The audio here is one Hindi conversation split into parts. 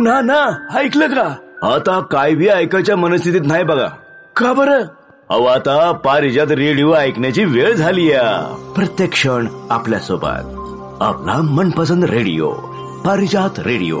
हो ना ना ऐकलं का? आता काय बी ऐकायच्या मनस्थितीत नाही बघा. का बरं? अहो आता पारिजात रेडिओ ऐकण्याची वेळ झाली प्रत्येक क्षण आपल्यासोबत आपला मनपसंद रेडिओ पारिजात रेडिओ.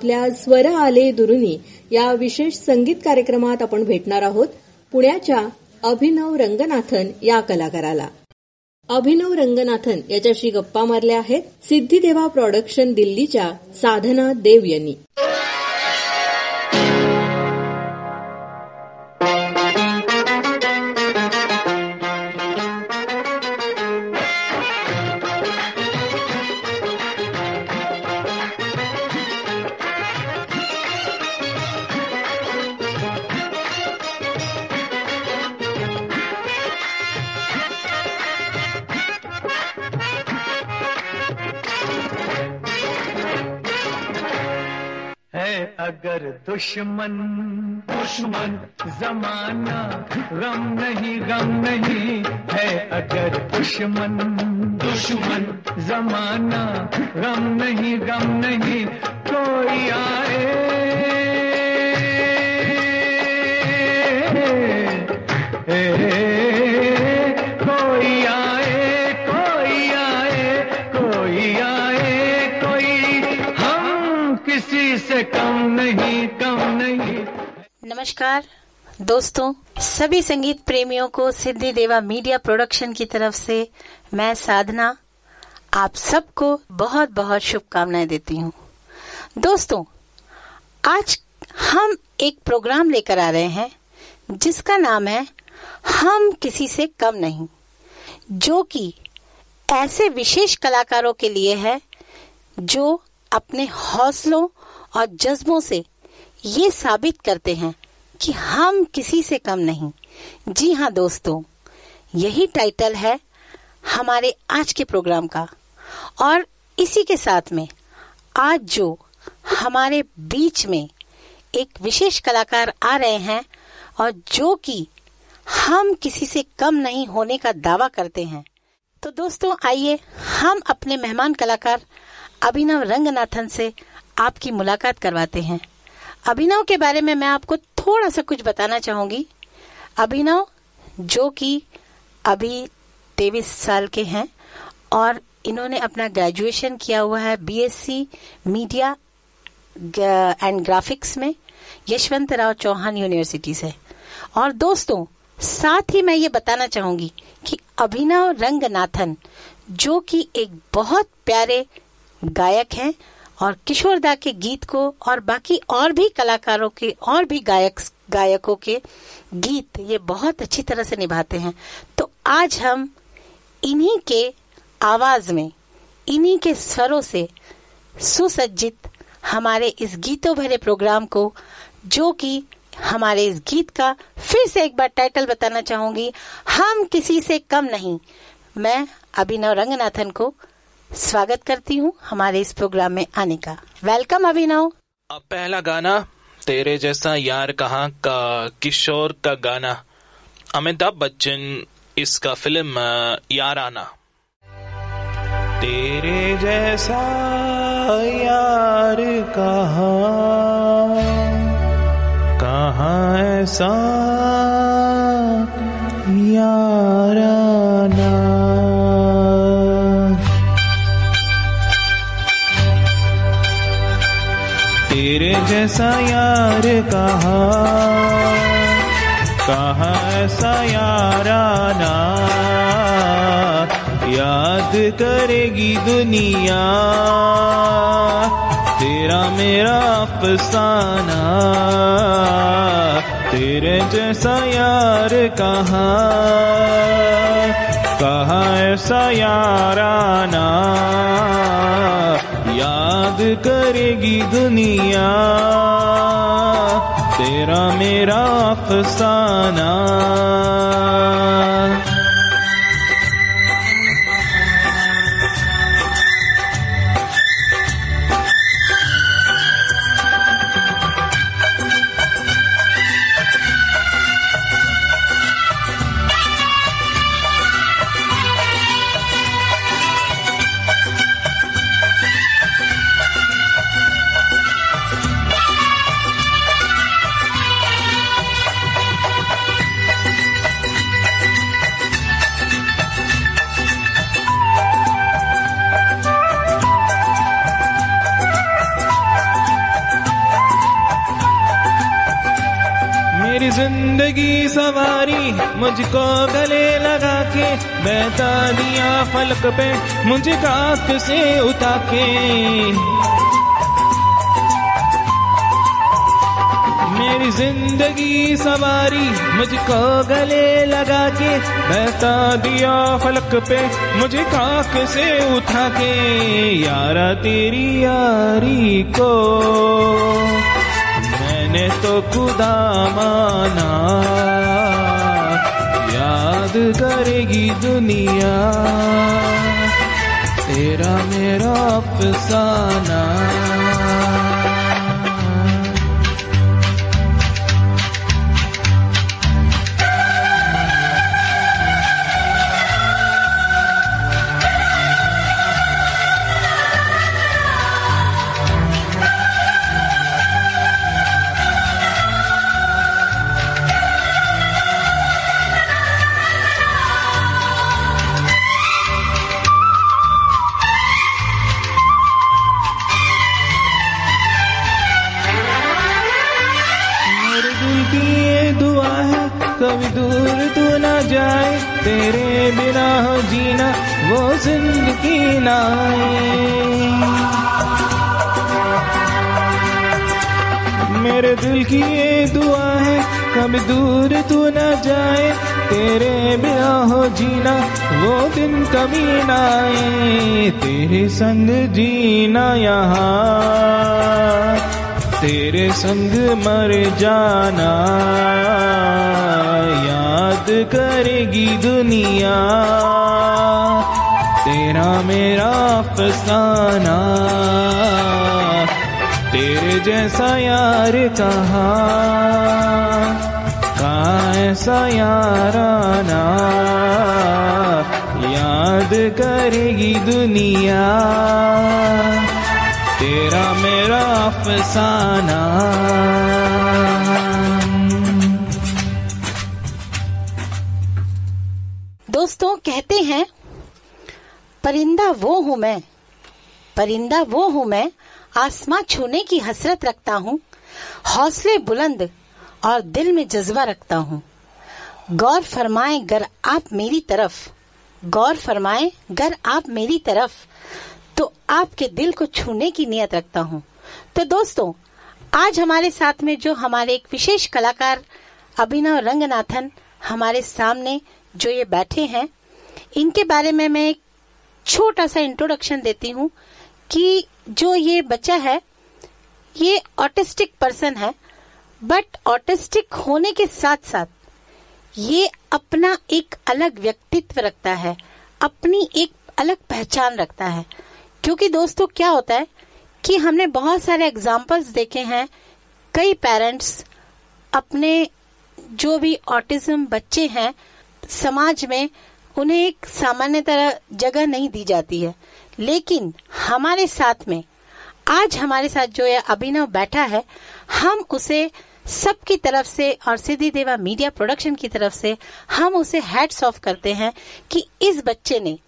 आपल्या स्वर आले दुरुनी या विशेष संगीत कार्यक्रमात आपण भेटणार आहोत पुण्याच्या अभिनव रंगनाथन या कलाकाराला. अभिनव रंगनाथन याच्याशी गप्पा मारल्या आहेत सिद्धिदेवा प्रॉडक्शन दिल्लीच्या साधना देव यांनी. अगर दुश्मन दुश्मन। जमाना गम नहीं गम नहीं है अगर दुश्मन। दुश्मन। जमाना गम नहीं गम नहीं कोई आए। कोई कम नहीं कम नहीं। नमस्कार। दोस्तों, सभी संगीत प्रेमियों को सिद्धि देवा मीडिया प्रोडक्शन की तरफ़ से मैं साधना आप सबको बहुत बहुत शुभकामनाएँ देती हूँ। दोस्तों, आज हम एक प्रोग्राम लेकर आ रहे हैं, जिसका नाम है हम किसी से कम नहीं, जो कि ऐसे विशेष कलाकारों के लिए है, जो अपने हौसलों और जज्बों से ये साबित करते हैं कि हम किसी से कम नहीं। जी हाँ दोस्तों, यही टाइटल है हमारे आज के प्रोग्राम का। और इसी के साथ में आज जो हमारे बीच में एक विशेष कलाकार आ रहे हैं और जो कि हम किसी से कम नहीं होने का दावा करते हैं। तो दोस्तों, आइए हम अपने मेहमान कलाकार अभिनव रंगनाथन से आपकी मुलाकात करवाते हैं। अभिनव के बारे में मैं आपको थोड़ा सा कुछ बताना चाहूँगी। अभिनव, जो कि अभी तेईस साल के हैं और इन्होंने अपना ग्रेजुएशन किया हुआ है बीएससी मीडिया एंड ग्राफिक्स में, यशवंत राव चौहान यूनिवर्सिटी से। और दोस्तों, साथ ही मैं ये बताना चाहूँगी कि अभिनव रंगनाथन, जो कि एक बहुत प्यारे गायक हैं और किशोरदा के गीत को और बाकी और भी कलाकारों के और भी गायक, गायकों के गीत ये बहुत अच्छी तरह से निभाते हैं। तो आज हम इन्हीं के आवाज़ में, इन्हीं के स्वरों से सुसज्जित हमारे इस गीतों भरे प्रोग्राम को, जो कि हमारे इस गीत का फिर से एक बार टाइटल बताना चाहूँगी। हम किसी से कम नहीं। मैं अभिनव रंगनाथन को स्वागत करती हूँ हमारे इस प्रोग्राम में आने का। वेलकम अभिनव। अब पहला गाना तेरे जैसा यार कहा का किशोर का गाना। अमिताभ बच्चन इसका फ़िल्म अ, याराना। तेरे जैसा यार कहा कहाँ ऐसा याराना जैसा यार कहा। कहाँ ऐसा याराना। याद करेगी दुनिया। तेरा मेरा अफसाना। तेरे जैसा यार कहा। कहाँ ऐसा याराना। याद करेगी दुनिया। तेरा मेरा अफसाना। ज़िंदगी सवारी, मुझको गले लगा के बहता दिया फलक पे, मुझे काक से उठा के मेरी ज़िंदगी सवारी, मुझको गले लगा के बहता दिया फलक पे, मुझे काक से उठा के यारा तेरी यारी को मैंने तो खुदा माना। याद करेगी दुनिया। तेरा मेरा अफसाना। कभी ना आए, तेरे संग जीना यहाँ। तेरे संग मर जाना, याद करेगी दुनिया। तेरा मेरा अफसाना, तेरे जैसा यार कहा? कहाँ ऐसा याराना? करेगी दुनिया। तेरा मेरा अफसाना। दोस्तों, कहते हैं, परिंदा वो हूँ मैं, परिंदा वो हूँ मैं, आसमां छूने की हसरत रखता हूँ, हौसले बुलंद और दिल में जज्बा रखता हूँ। गौर फरमाए, गर आप मेरी तरफ़। गौर फरमाए गर आप मेरी तरफ़। तो आपके दिल को छूने की नियत रखता हूँ। तो दोस्तों, आज हमारे साथ में जो हमारे एक विशेष कलाकार अभिनव रंगनाथन हमारे सामने जो ये बैठे हैं, इनके बारे में मैं एक छोटा सा इंट्रोडक्शन देती हूँ कि जो ये बच्चा है, ये ऑटिस्टिक पर्सन है बट ऑटिस्टिक होने के साथ साथ ये अपना एक अलग व्यक्तित्व रखता है, अपनी एक अलग पहचान रखता है। क्योंकि दोस्तों, क्या होता है कि हमने बहुत सारे एग्जाम्पल्स देखे हैं। कई पेरेंट्स अपने जो भी ऑटिज्म बच्चे हैं, समाज में उन्हें एक सामान्य तरह जगह नहीं दी जाती है। लेकिन हमारे साथ में, आज हमारे साथ जो ये अभिनव बैठा है, हम उसे सबकी तरफ़ से और सिद्धि देवा मीडिया प्रोडक्शन की तरफ़ से हम उसे हैट्स ऑफ़ करते हैं कि इस बच्चे ने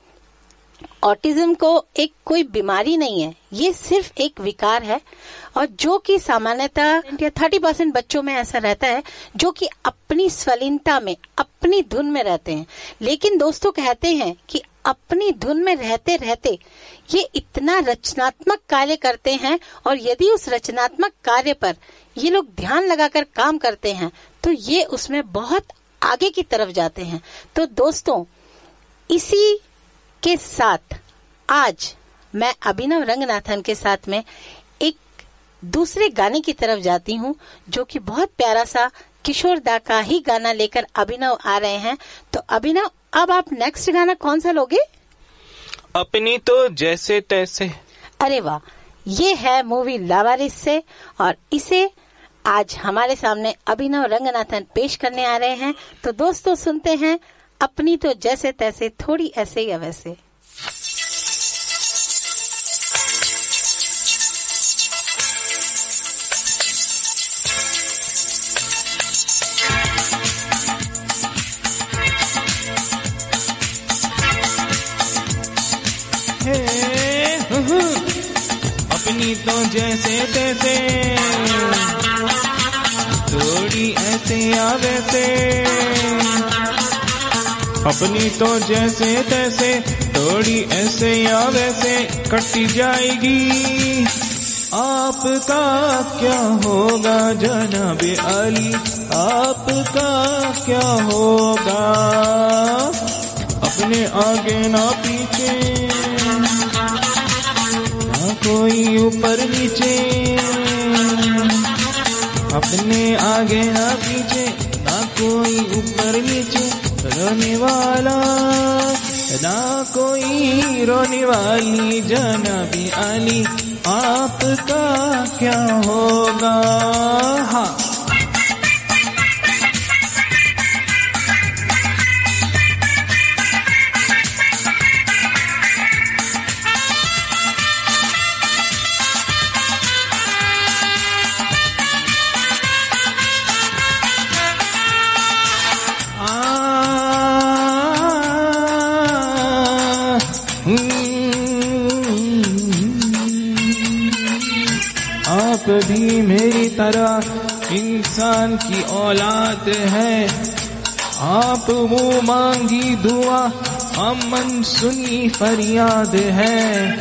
ऑटिज्म को एक कोई बीमारी नहीं है, ये सिर्फ़ एक विकार है और जो कि सामान्यतः थर्टी परसेंट बच्चों में ऐसा रहता है, जो कि अपनी स्वलीनता में, अपनी धुन में रहते हैं। लेकिन दोस्तों कहते हैं कि अपनी धुन में रहते रहते ये इतना रचनात्मक कार्य करते हैं और यदि उस रचनात्मक कार्य पर ये लोग ध्यान लगाकर काम करते हैं तो ये उसमें बहुत आगे की तरफ़ जाते हैं। तो दोस्तों, इसी के साथ आज मैं अभिनव रंगनाथन के साथ में एक दूसरे गाने की तरफ़ जाती हूँ, जो कि बहुत प्यारा सा किशोर दा का ही गाना लेकर अभिनव आ रहे हैं। तो अभिनव अब आप नेक्स्ट गाना कौन सा लोगे? अपनी तो जैसे तैसे। अरे वाह ये है मूवी लावारिस से और इसे आज हमारे सामने अभिनव रंगनाथन पेश करने आ रहे हैं। तो दोस्तों सुनते हैं अपनी तो जैसे तैसे थोड़ी ऐसे या वैसे। अपनी तो जैसे तैसे। थोड़ी ऐसे या वैसे अपनी तो जैसे तैसे, थोड़ी ऐसे या वैसे कटी जाएगी। आपका क्या होगा जनाब अली? आपका क्या होगा? अपने आगे ना पीछे। कोई ऊपर नीचे। अपने आगे ना पीछे, ना कोई ऊपर नीचे। रोने वाला, ना कोई रोने वाली जनाबी आली। आपका क्या होगा? हाँ। तरह इंसान की औलाद है। आप वो मांगी दुआ अमन सुनी फरियाद है।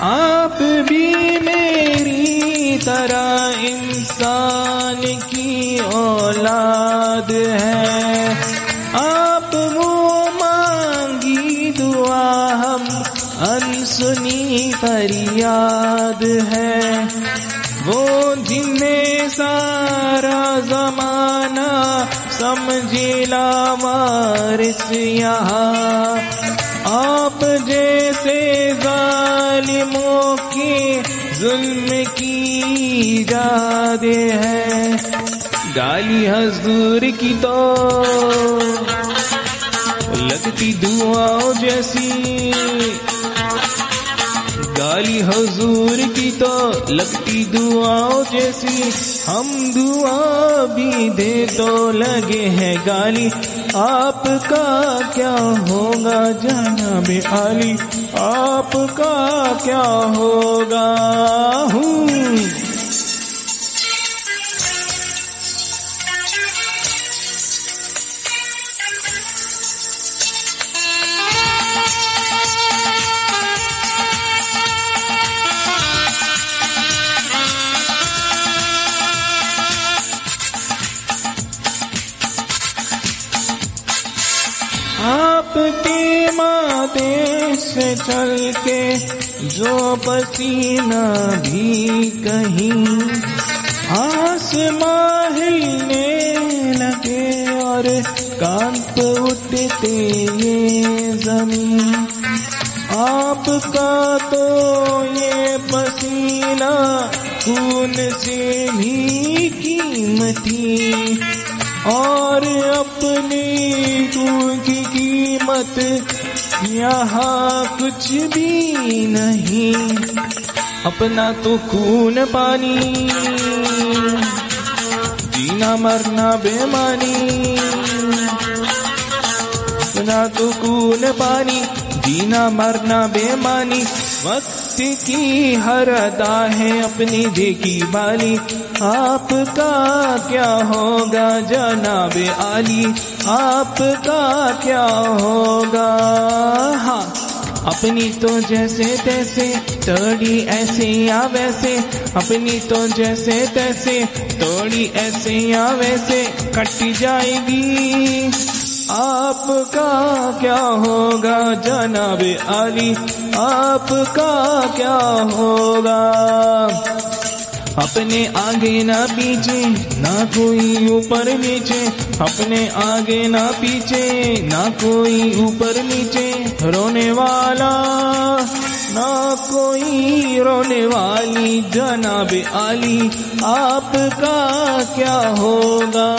आप भी मेरी तरह इंसान की औलाद है। आप वो मांगी दुआ, हम अनसुनी फरियाद है। वो जिन्हें सारा जमाना समझेला वारिस यहाँ। आप जैसे जालिमों के जुल्म की जाद है। गाली हजूर की तो लगती दुआओं जैसी गाली हजूर की तो लगती दुआओं जैसी। हम दुआ भी दे तो लगे हैं गाली। आपका क्या होगा जाना में आली? आपका क्या होगा? हूँ। माथे से चल के जो पसीना भी कहीं आसमां हिलने लगे और काँप उठते ये ज़मीन। आपका तो ये पसीना खून से भी कीमती, और अपनी खून की कीमत यहाँ कुछ भी नहीं। अपना तो खून पानी। जीना, मरना बेमानी। अपना तो खून पानी। जीना, मरना बेमानी। वक्त की हर अदा है अपनी देखी बाली। आपका क्या होगा जनाब आली? आपका क्या होगा? हाँ अपनी तो जैसे तैसे, तोड़ी ऐसे या वैसे। अपनी तो जैसे तैसे, तोड़ी ऐसे या वैसे। कट जाएगी। आपका क्या होगा जनाब आली आपका क्या होगा? अपने आगे ना पीछे, ना कोई ऊपर नीचे। अपने आगे ना पीछे, ना कोई ऊपर नीचे। रोने वाला, ना कोई रोने वाली जनाब आली आपका क्या होगा?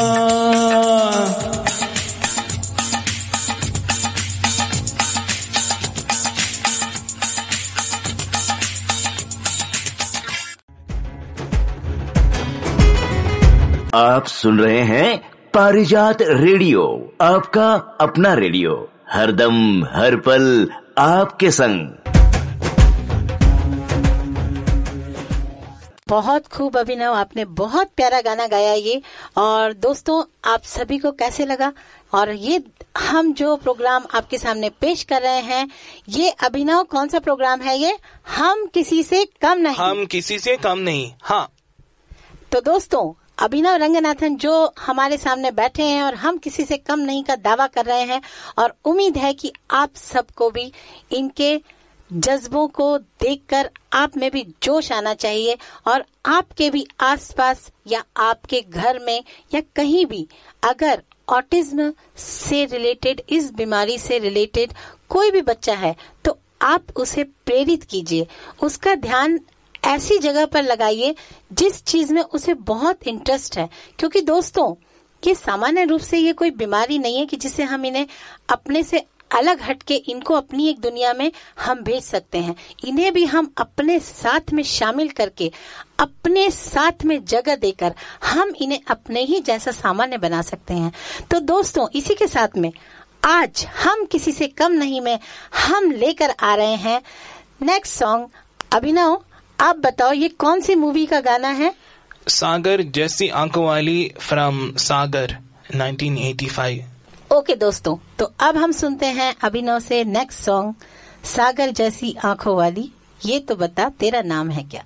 आप सुन रहे हैं पारिजात रेडियो आपका अपना रेडियो। हरदम हर पल आपके संग। बहुत खूब अभिनव आपने बहुत प्यारा गाना गाया ये। और दोस्तों आप सभी को कैसे लगा? और ये हम जो प्रोग्राम आपके सामने पेश कर रहे हैं ये अभिनव कौन सा प्रोग्राम है ये? हम किसी से कम नहीं। हम किसी से कम नहीं हाँ। तो दोस्तों अभिनव रंगनाथन, जो हमारे सामने बैठे हैं और हम किसी से कम नहीं का दावा कर रहे हैं, और उम्मीद है कि आप सबको भी इनके जज्बों को देखकर आप में भी जोश आना चाहिए, और आपके भी आसपास या आपके घर में या कहीं भी अगर ऑटिज्म से रिलेटेड, इस बीमारी से रिलेटेड कोई भी बच्चा है तो आप उसे प्रेरित कीजिए। उसका ध्यान ऐसी जगह पर लगाइए जिस चीज़ में उसे बहुत इंटरेस्ट है। क्योंकि दोस्तों, ये सामान्य रूप से ये कोई बीमारी नहीं है कि जिसे हम इन्हें अपने से अलग हटके इनको अपनी एक दुनिया में हम भेज सकते हैं। इन्हें भी हम अपने साथ में शामिल करके, अपने साथ में जगह देकर हम इन्हें अपने ही जैसा सामान्य बना सकते हैं। तो दोस्तों, इसी के साथ में आज हम किसी से कम नहीं में हम लेकर आ रहे हैं। Next song Abhinav. आप बताओ ये कौन सी मूवी का गाना है? सागर जैसी आँखों वाली फ्रॉम सागर 1985 ओके दोस्तों तो अब हम सुनते हैं अभिनव से नेक्स्ट सॉन्ग सागर जैसी आँखों वाली। ये तो बता तेरा नाम है क्या?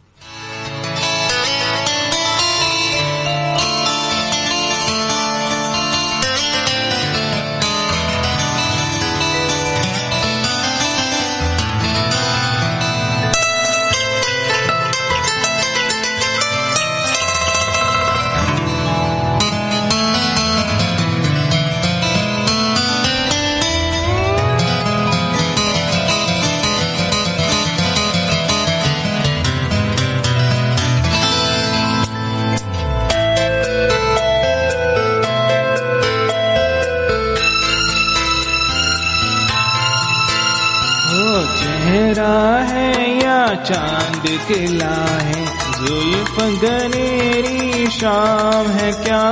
चेहरा है या चाँद किला है? जुल्फ गनेरी शाम है क्या?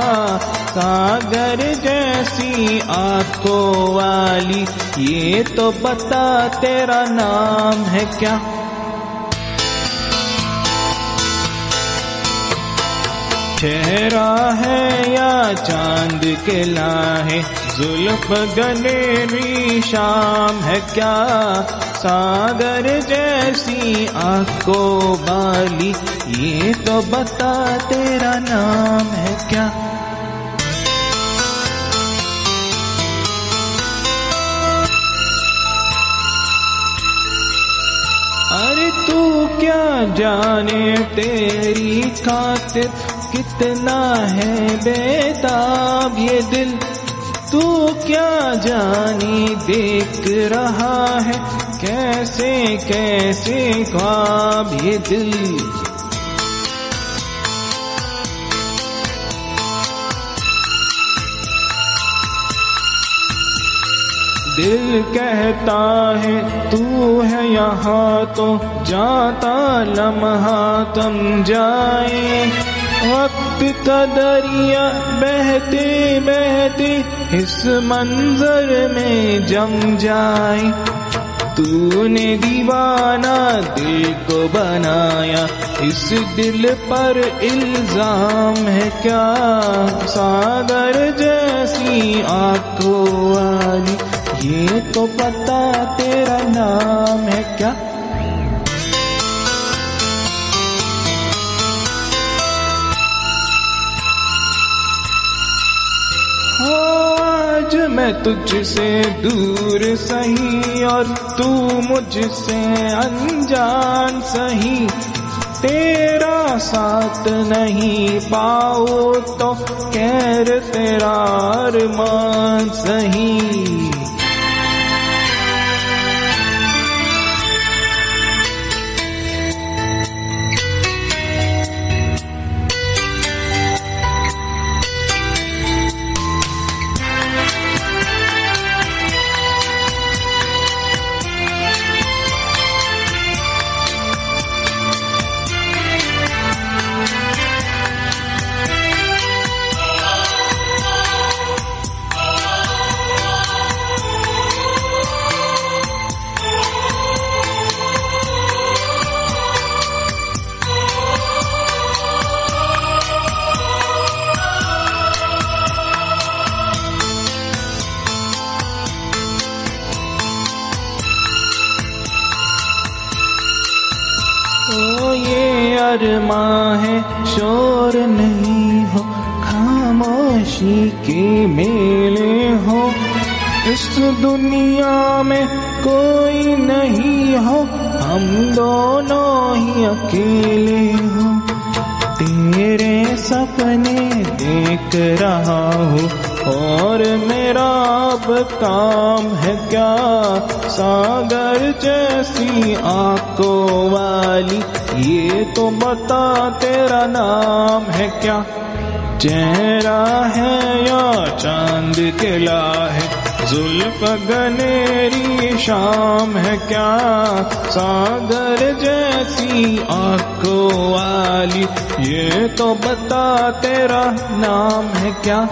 सागर जैसी आँखों वाली, ये तो बता तेरा नाम है क्या? चेहरा है या चाँद किला है जुल्फ गनेरी शाम है क्या? सागर जैसी आँखों बाली ये तो बता तेरा नाम है क्या? अरे तू क्या जाने तेरी खातिर कितना है बेताब ये दिल? तू क्या जानी देख रहा है? कैसे कैसे ख्वाब ये दिल? दिल कहता है, तू है यहाँ तो जाता लम्हा, तम जाए। वक्त का दरिया बहते बहते इस मंजर में जम जाए। तूने दीवाना दिल को बनाया। इस दिल पर इल्ज़ाम है क्या? सागर जैसी आँखों वाली। ये तो पता तेरा नाम है क्या? आज मैं तुझसे दूर सही और तू मुझसे अनजान सही। तेरा साथ नहीं पाओ तो कैर तेरा अरमान सही। मेले हो, इस दुनिया में कोई नहीं हो, हम दोनों ही अकेले हो। तेरे सपने देख रहा हूँ, और मेरा अब काम है क्या? सागर जैसी आँखों वाली, ये तो बता तेरा नाम है क्या? चेहरा है या चाँद किला है जुल्फ गनेरी शाम है क्या? सागर जैसी आँखों वाली, ये तो बता तेरा नाम है क्या?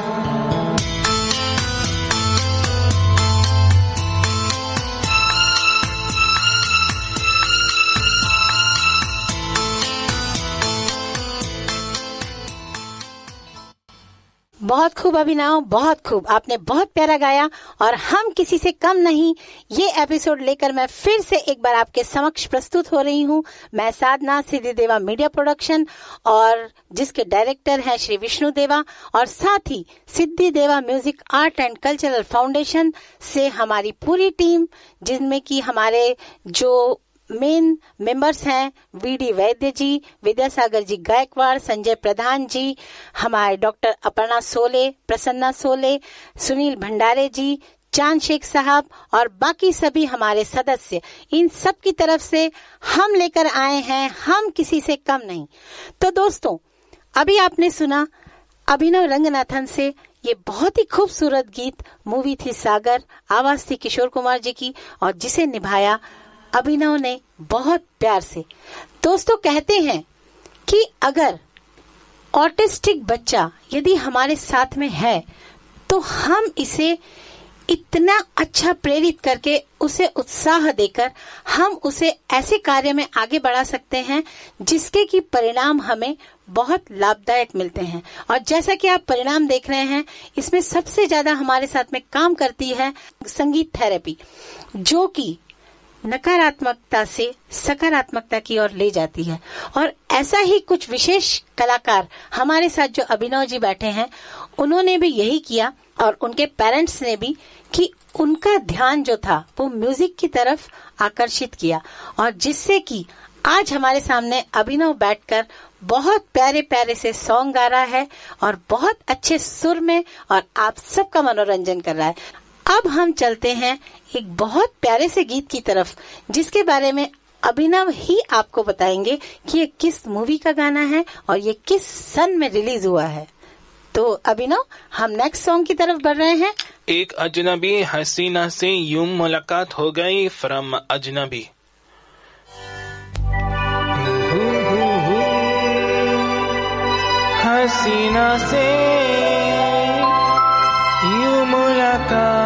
बहुत खूब अभिनव, बहुत खूब। आपने बहुत प्यारा गाया और हम किसी से कम नहीं। ये एपिसोड लेकर मैं फिर से एक बार आपके समक्ष प्रस्तुत हो रही हूँ। मैं साधना, सिद्धि देवा मीडिया प्रोडक्शन और जिसके डायरेक्टर हैं श्री विष्णु देवा और साथ ही Siddhi Deva music, art and cultural foundation से हमारी पूरी टीम, जिनमें की हमारे जो मेन मेंबर्स हैं वीडी वैद्य जी विद्यासागर जी गायकवाड़ संजय प्रधान जी, हमारे डॉक्टर अपर्णा सोले प्रसन्ना सोले सुनील भंडारे जी चाँद शेख साहब और बाकी सभी हमारे सदस्य, इन सब की तरफ़ से हम लेकर आए हैं, हम किसी से कम नहीं। तो दोस्तों, अभी आपने सुना, अभिनव रंगनाथन से ये बहुत ही खूबसूरत गीत, मूवी थी सागर, आवाज़ थी किशोर कुमार जी की और जिसे निभाया अभिनव ने बहुत प्यार से। दोस्तों, कहते हैं कि अगर ऑटिस्टिक बच्चा यदि हमारे साथ में है तो हम इसे इतना अच्छा प्रेरित करके उसे उत्साह देकर हम उसे ऐसे कार्य में आगे बढ़ा सकते हैं, जिसके की परिणाम हमें बहुत लाभदायक मिलते हैं। और जैसा कि आप परिणाम देख रहे हैं, इसमें सबसे ज़्यादा हमारे साथ में काम करती है संगीत थेरेपी, जो कि नकारात्मकता से सकारात्मकता की ओर ले जाती है। और ऐसा ही कुछ विशेष कलाकार हमारे साथ जो अभिनव जी बैठे हैं, उन्होंने भी यही किया और उनके पेरेंट्स ने भी कि उनका ध्यान जो था, वो म्यूज़िक की तरफ़ आकर्षित किया। और जिससे कि आज हमारे सामने अभिनव बैठकर बहुत प्यारे प्यारे से सॉन्ग गा रहा है और बहुत अच्छे सुर में और आप सबका मनोरंजन कर रहा है। अब हम चलते हैं एक बहुत प्यारे से गीत की तरफ़, जिसके बारे में अभिनव ही आपको बताएँगे कि ये किस मूवी का गाना है और ये किस सन में रिलीज़ हुआ है। तो अभिनव, हम नेक्स्ट सॉन्ग की तरफ़ बढ़ रहे हैं। एक अजनबी हसीना से यूँ मुलाकात हो गई फ्रॉम अजनबी। हसीना से यूँ मुलाकात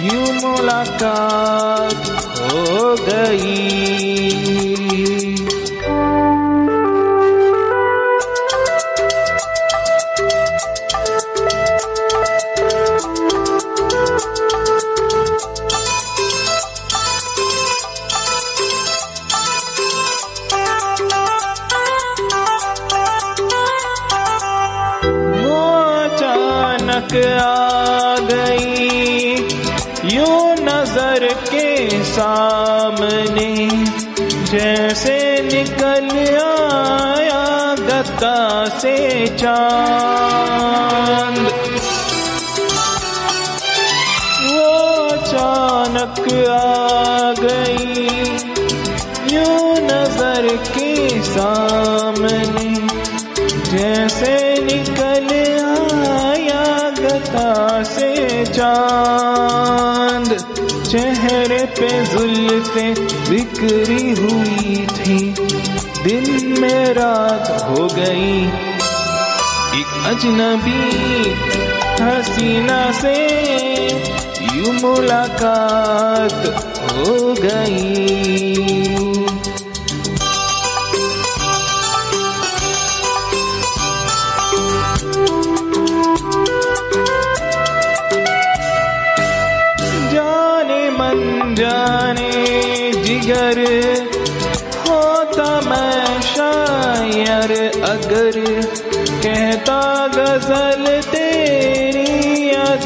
यूँ मुलाकात हो गई। वो सामने जैसे निकल आया गत्ता से चाँद। वो अचानक आ गई, यूँ नज़र के सामने जैसे निकल आया गता से चाँद। चेहरे पे जुल्फे बिकरी हुई थी। दिन में रात हो गई। एक अजनबी हसीना से यू मुलाकात हो गई।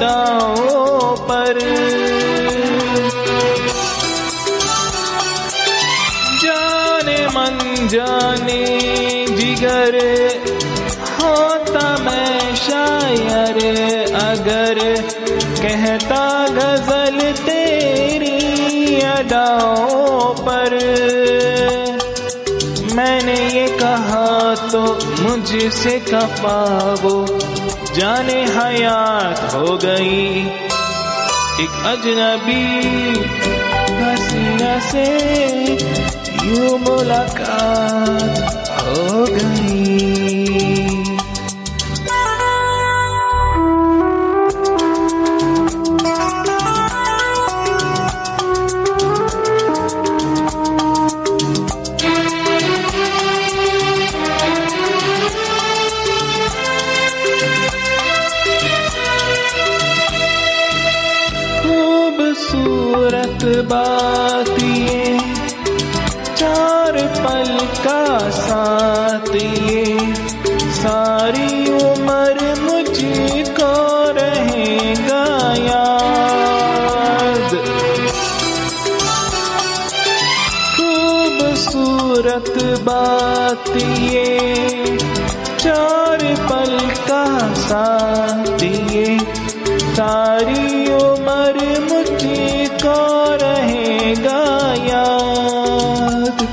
अदाओं पर। जाने मन जाने जिगर, होता मैं शायर अगर। कहता गज़ल तेरी अदाओं पर। मैंने ये कहा तो मुझसे कफा वो जाने हयात हो गई। एक अजनबी हसीना से यू मुलाकात हो गई। ये चार पल का साथ ये सारी उम्र मुझको रहेगा याद।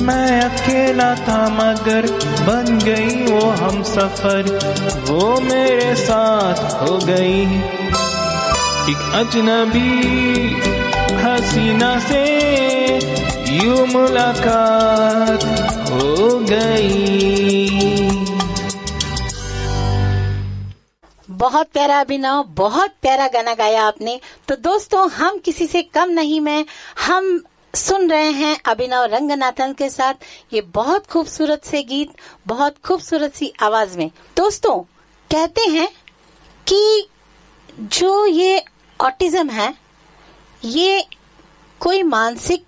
मैं अकेला था मगर बन गई वो हम सफ़र। वो मेरे साथ हो गई। एक अजनबी हसीना से यूँ मुलाकात हो गई। बहुत प्यारा अभिनव, बहुत प्यारा गाना गाया आपने। तो दोस्तों, हम किसी से कम नहीं मैं हम सुन रहे हैं अभिनव रंगनाथन के साथ ये बहुत खूबसूरत से गीत, बहुत खूबसूरत सी आवाज़ में। दोस्तों, कहते हैं कि जो ये ऑटिज्म है, ये कोई मानसिक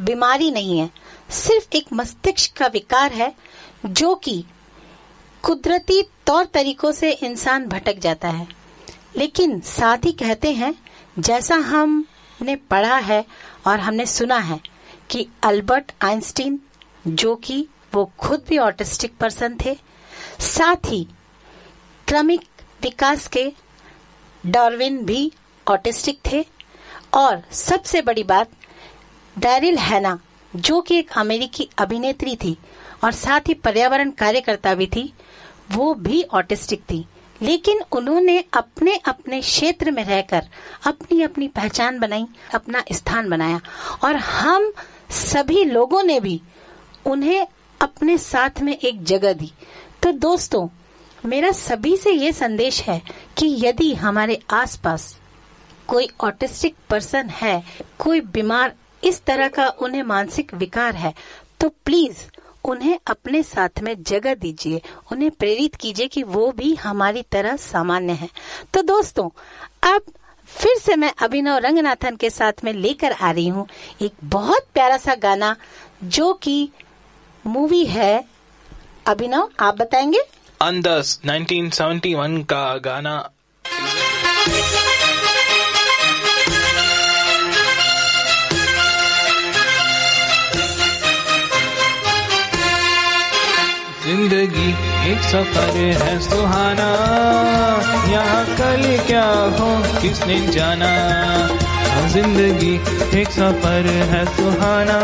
बीमारी नहीं है। सिर्फ़ एक मस्तिष्क का विकार है, जो कि कुदरती तौर तरीकों से इंसान भटक जाता है। लेकिन साथ ही कहते हैं, जैसा हमने पढ़ा है और हमने सुना है कि अल्बर्ट आइंस्टीन, जो कि वो खुद भी ऑटिस्टिक पर्सन थे, साथ ही क्रमिक विकास के डार्विन भी ऑटिस्टिक थे। और सबसे बड़ी बात डैरिल हैना, जो कि एक अमेरिकी अभिनेत्री थी और साथ ही पर्यावरण कार्यकर्ता भी थी, वो भी ऑटिस्टिक थी। लेकिन उन्होंने अपने अपने क्षेत्र में रहकर अपनी अपनी पहचान बनाई, अपना स्थान बनाया। और हम सभी लोगों ने भी उन्हें अपने साथ में एक जगह दी। तो दोस्तों, मेरा सभी से ये संदेश है कि यदि हमारे आसपास कोई ऑटिस्टिक पर्सन है, कोई बीमार इस तरह का उन्हें मानसिक विकार है तो प्लीज़ उन्हें अपने साथ में जगह दीजिए। उन्हें प्रेरित कीजिए कि वो भी हमारी तरह सामान्य है। तो दोस्तों, अब फिर से मैं अभिनव रंगनाथन के साथ में लेकर आ रही हूँ एक बहुत प्यारा सा गाना, जो कि मूवी है। अभिनव, आप बताएँगे? अंदस 1971 का गाना। ज़िंदगी एक सफ़र है सुहाना। यहाँ कल क्या हो किसने जाना? हाँ, ज़िंदगी एक सफ़र है सुहाना।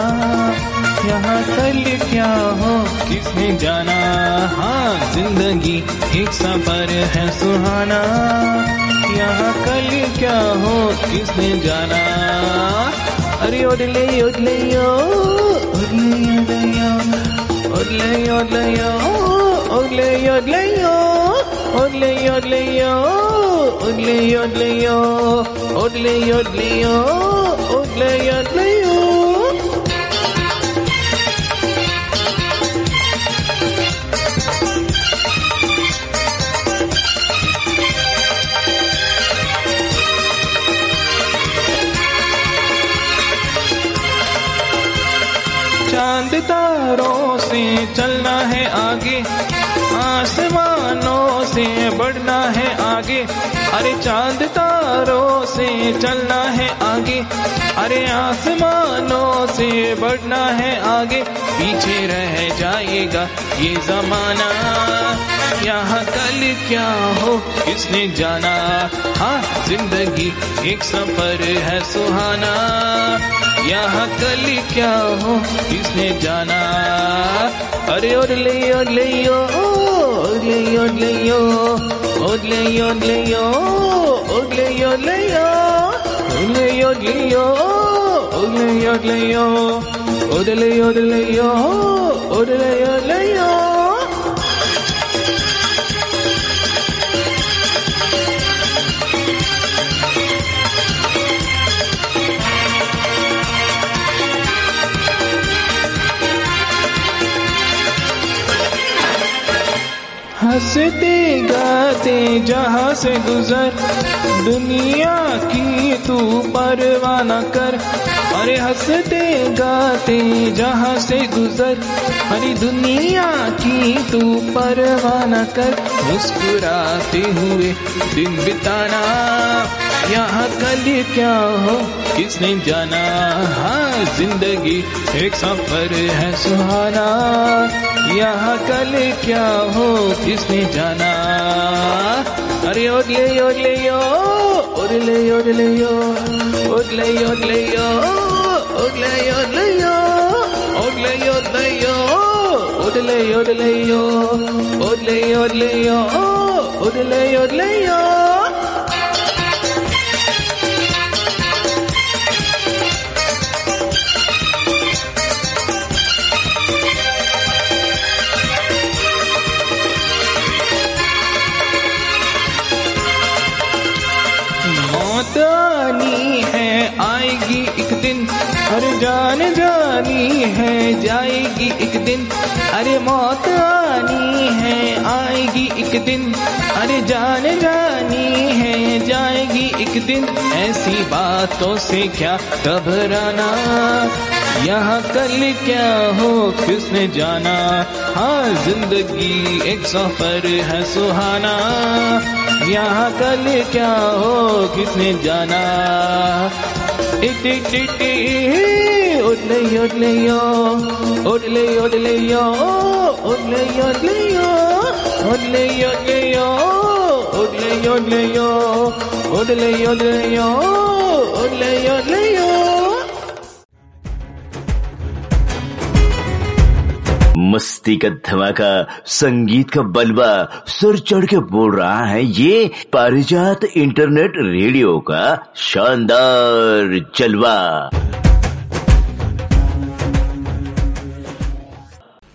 यहाँ कल क्या हो किसने जाना? हाँ ज़िंदगी एक सफ़र है सुहाना। यहाँ कल क्या हो किसने जाना? अरे ओडले ओडले ओ ओडले Odleyo, odleyo, oh, odleyo, odleyo, oh, odleyo, odleyo, oh, odleyo, odleyo, odleyo, odleyo, odleyo, odleyo. आगे। अरे चाँद तारों से चलना है आगे। अरे आसमानों से बढ़ना है आगे। पीछे रह जाएगा ये जमाना। यहाँ कल क्या हो, किसने जाना? हाँ ज़िंदगी एक सफ़र है सुहाना। यहाँ कल क्या हो किसने जाना अरे और ले और ले और ले और ले और ले और ले और ले और ले और ले और ले और ले और ले और ले और ले और ले हँसते गाते जहाँ से गुजर। दुनिया की तू परवाना कर। अरे हँसते गाते जहाँ से गुजर। अरे दुनिया की तू परवाना कर। मुस्कुराते हुए दिन बिताना। यहाँ कल क्या हो किसने जाना हाँ ज़िंदगी एक सफ़र है सुहाना यहाँ कल क्या हो किसने जाना अरे ओडले ओडले यो ओडले ओडले यो ओडले ओडले यो ओडले ओडले यो ओडले ओडले यो ओडले ओडले यो ओडले ओडले यो ओडले ओडले यो जानी है, जाएगी एक दिन। अरे मौत आनी है, आएगी एक दिन। अरे जान जानी है, जाएगी एक दिन। ऐसी बातों से क्या घबराना? यहाँ कल क्या हो, किसने जाना? हाँ ज़िंदगी एक सफ़र है सुहाना। यहाँ कल क्या हो, किसने जाना? It it. ओडले ओडले यो ओडले ओडले यो ओडले ओडले यो ओडले ओडले यो ओडले ओडले यो ओडले ओडले यो ओडले ओडले यो मस्ती का धमाका संगीत का बलबा सुर चढ़ के बोल रहा है ये पारिजात इंटरनेट रेडियो का शानदार जलवा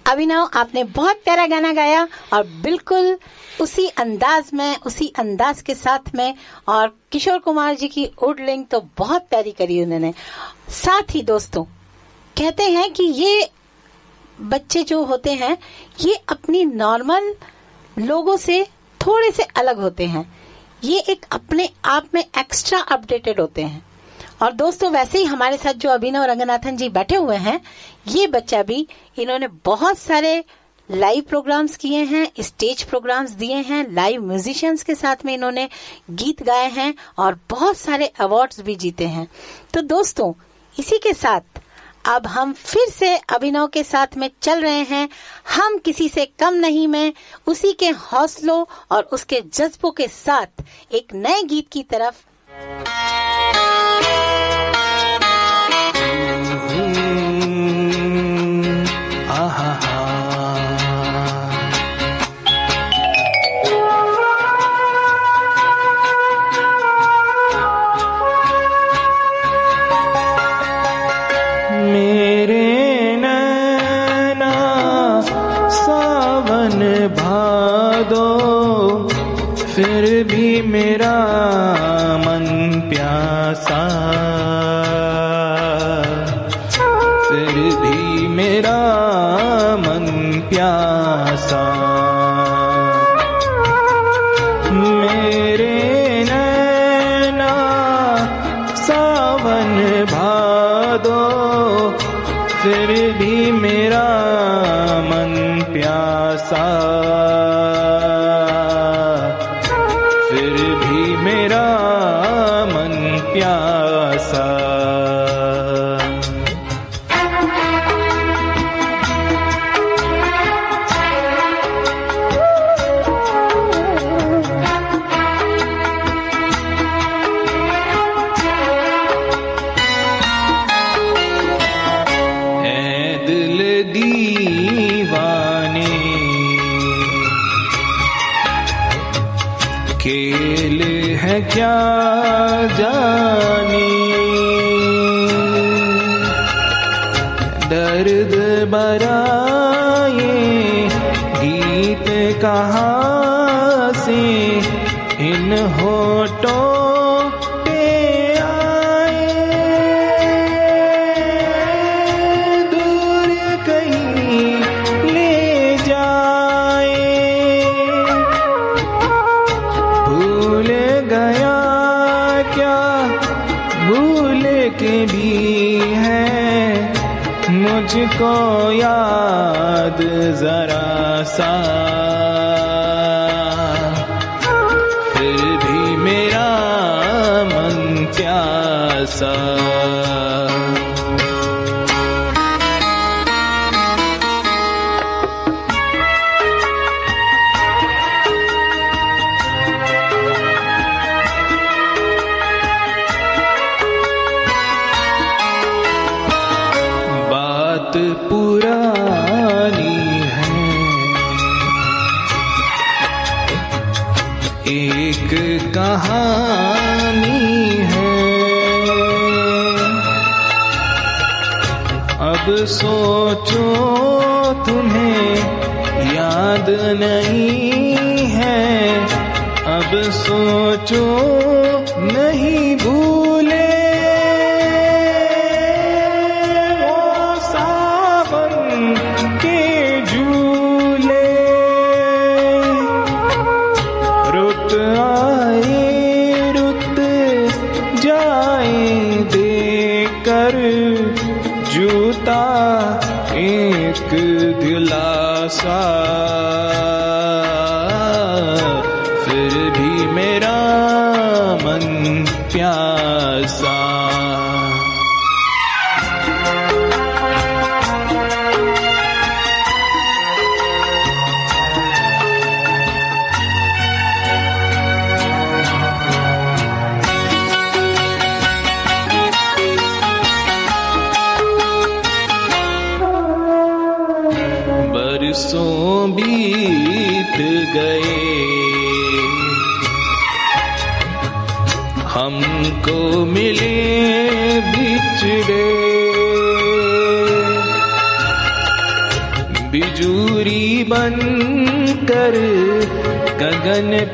अभिनव आपने बहुत प्यारा गाना गाया और बिल्कुल उसी अंदाज में, उसी अंदाज के साथ में और किशोर कुमार जी की उडलिंग तो बहुत प्यारी करी उन्होंने। साथ ही दोस्तों, कहते हैं कि ये बच्चे जो होते हैं, ये अपनी नॉर्मल लोगों से थोड़े से अलग होते हैं। ये एक अपने आप में एक्स्ट्रा अपडेटेड होते हैं। और दोस्तों, वैसे ही हमारे साथ जो अभिनव रंगनाथन जी बैठे हुए हैं ये बच्चा भी इन्होंने बहुत सारे लाइव प्रोग्राम्स किए हैं स्टेज प्रोग्राम्स दिए हैं लाइव म्यूजिशियंस के साथ में इन्होंने गीत गाए हैं और बहुत सारे अवार्ड्स भी जीते हैं। तो दोस्तों, इसी के साथ अब हम फिर से अभिनव के साथ में चल रहे हैं। हम किसी से कम नहीं, में उसी के हौसलों और उसके जज्बों के साथ एक नए गीत की तरफ़ प्यासा फिर भी मेरा मन प्यासा। सोचो तुम्हें याद नहीं है। अब सोचो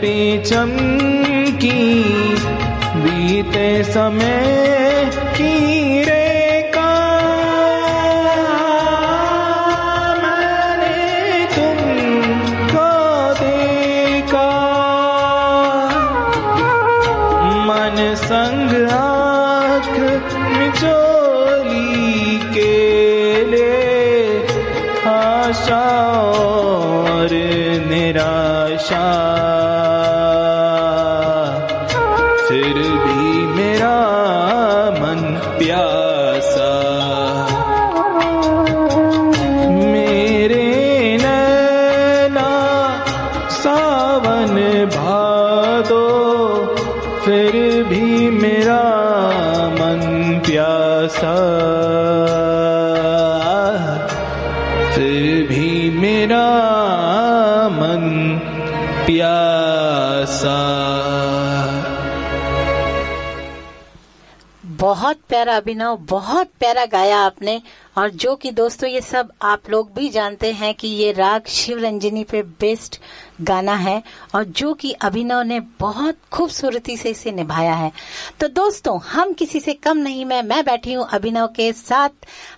पे चमकी बीते समय की प्यारा अभिनव, बहुत प्यारा गाया आपने। और जो कि दोस्तों, ये सब आप लोग भी जानते हैं कि ये राग शिव रंजनी पे बेस्ड गाना है। और जो कि अभिनव ने बहुत खूबसूरती से इसे निभाया है। तो दोस्तों, हम किसी से कम नहीं, मैं मैं बैठी हूँ अभिनव के साथ।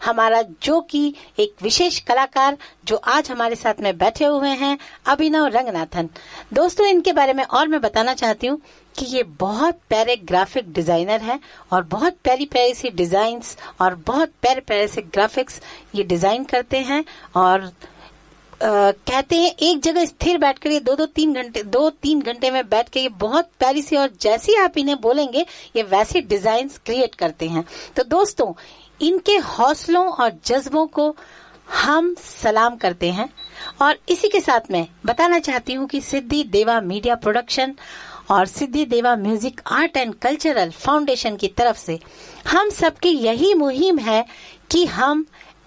हमारा जो कि एक विशेष कलाकार, जो आज हमारे साथ में बैठे हुए हैं, अभिनव रंगनाथन। दोस्तों, इनके बारे में और मैं बताना चाहती हूँ कि ये बहुत प्यारे ग्राफिक डिज़ाइनर हैं और बहुत प्यारी प्यारी सी डिजाइन्स और बहुत प्यारे प्यारे से ग्राफिक्स ये डिज़ाइन करते हैं और अ, कहते हैं एक जगह स्थिर बैठकर ये दो दो तीन घंटे दो तीन घंटे में बैठ के ये बहुत प्यारी सी और जैसी आप इन्हें बोलेंगे ये वैसे डिज़ाइन क्रिएट करते हैं। तो दोस्तों इनके हौसलों और जज्बों को हम सलाम करते हैं। और इसी के साथ में बताना चाहती हूँ कि सिद्धि देवा मीडिया प्रोडक्शन और Siddhi Deva music, art and cultural foundation की तरफ़ से हम सबकी यही मुहिम है कि हम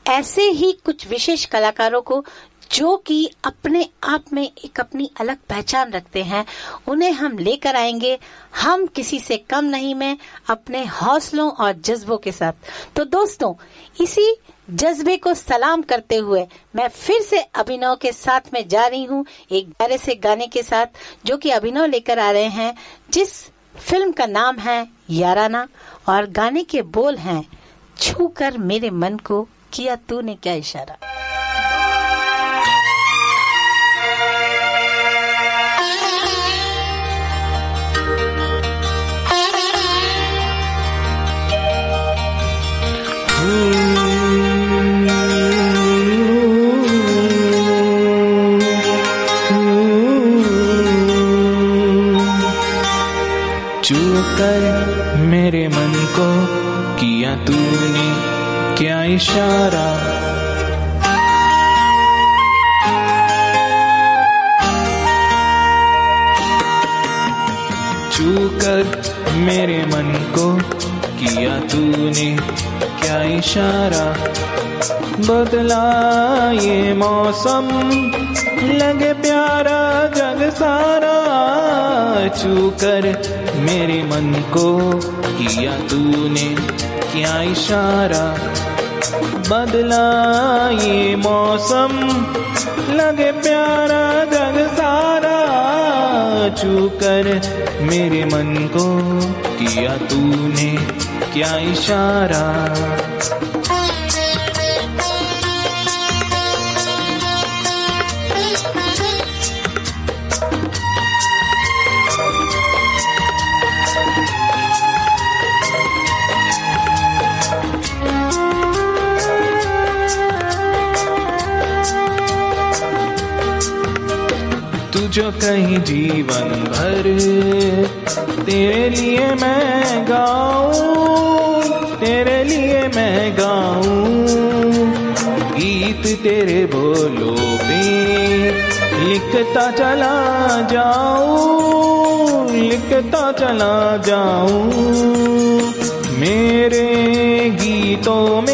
ऐसे ही कुछ विशेष कलाकारों को, जो कि अपने आप में एक अपनी अलग पहचान रखते हैं, उन्हें हम लेकर आएँगे। हम किसी से कम नहीं, में अपने हौसलों और जज्बों के साथ। तो दोस्तों, इसी जज्बे को सलाम करते हुए मैं फिर से अभिनव के साथ में जा रही हूँ, एक प्यारे से गाने के साथ, जो कि अभिनव लेकर आ रहे हैं, जिस फ़िल्म का नाम है याराना, और गाने के बोल हैं छू कर मेरे मन को किया तूने क्या इशारा। छू इशारा। छू कर मेरे मन को किया तूने क्या इशारा? बदला ये मौसम, लगे प्यारा जग सारा। छू कर मेरे मन को किया तूने क्या इशारा? बदला ये मौसम। लगे प्यारा जग सारा। छू कर मेरे मन को किया तूने क्या इशारा? जो कहीं जीवन भर। तेरे लिए मैं गाऊं, तेरे लिए मैं गाऊं। गीत तेरे बोलो पे लिखता चला जाऊँ, लिखता चला जाऊँ। मेरे गीतों में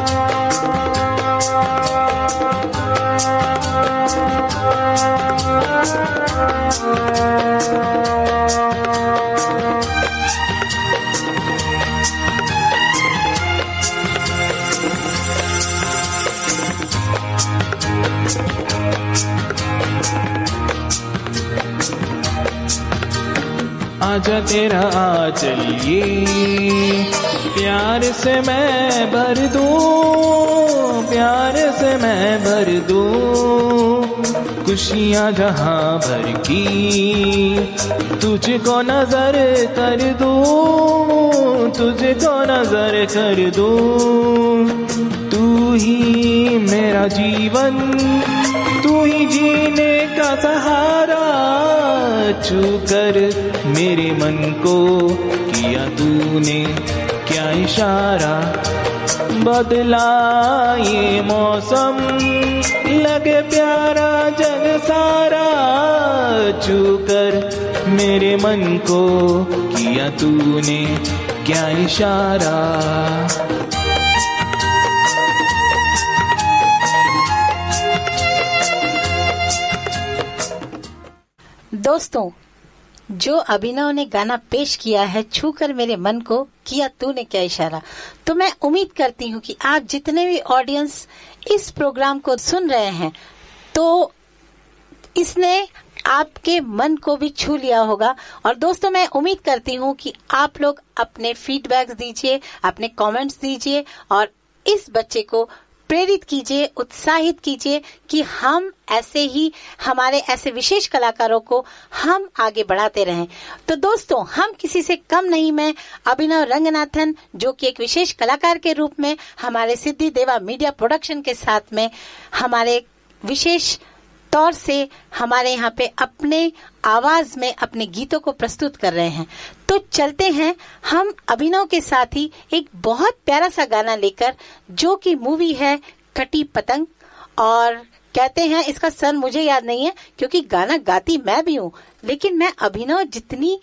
आजा तेरा आ चलिए प्यार से मैं भर दूँ प्यार से मैं भर दूँ। खुशियाँ जहाँ भर की। तुझको नज़र कर दूँ, तुझको नज़र कर दूँ। तू ही मेरा जीवन, तू ही जीने का सहारा छू कर मेरे मन को किया तूने क्या इशारा? बदला ये मौसम। लगे प्यारा जग सारा छू कर मेरे मन को किया तूने क्या इशारा। दोस्तों जो अभिनव ने गाना पेश किया है छू कर मेरे मन को, किया तूने क्या इशारा? तो मैं उम्मीद करती हूँ कि आप जितने भी ऑडियंस इस प्रोग्राम को सुन रहे हैं तो इसने आपके मन को भी छू लिया होगा। और दोस्तों, मैं उम्मीद करती हूँ कि आप लोग अपने फीडबैक्स दीजिए, अपने कमेंट्स दीजिए, और इस बच्चे को प्रेरित कीजिए, उत्साहित कीजिए कि हम ऐसे ही, हमारे ऐसे विशेष कलाकारों को हम आगे बढ़ाते रहें। तो दोस्तों, हम किसी से कम नहीं, मैं अभिनव रंगनाथन, जो कि एक विशेष कलाकार के रूप में हमारे सिद्धि देवा मीडिया प्रोडक्शन के साथ में हमारे विशेष तौर से हमारे यहाँ पे अपने आवाज़ में अपने गीतों को प्रस्तुत कर रहे हैं। तो चलते हैं हम अभिनव के साथ ही एक बहुत प्यारा सा गाना लेकर, जो कि मूवी है कटी पतंग। और कहते हैं, इसका सन मुझे याद नहीं है, क्योंकि गाना गाती मैं भी हूँ, लेकिन मैं अभिनव जितनी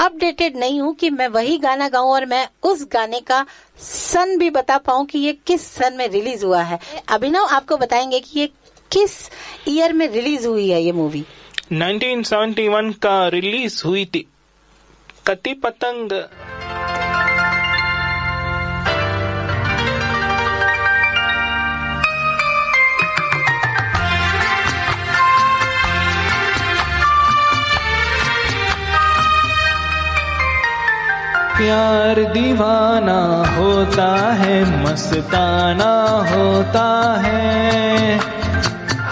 अपडेटेड नहीं हूँ कि मैं वही गाना गाऊं और मैं उस गाने का सन भी बता पाऊँ कि ये किस सन में रिलीज़ हुआ है। अभिनव आपको बताएँगे कि ये किस ईयर में रिलीज़ हुई है ये मूवी 1971 का रिलीज़ हुई थी। कति पतंग प्यार दीवाना होता है मस्ताना होता है।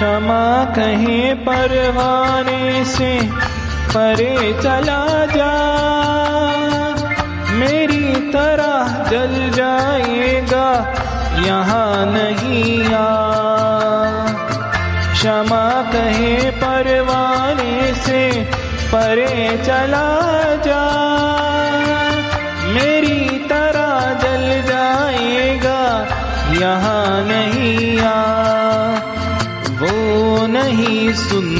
क्षमा कहे परवाने से, परे चला जा। मेरी तरह जल जाएगा, यहाँ नहीं आ। क्षमा कहे परवाने से, परे चला जा। मेरी तरह जल जाएगा, यहाँ नहीं आ।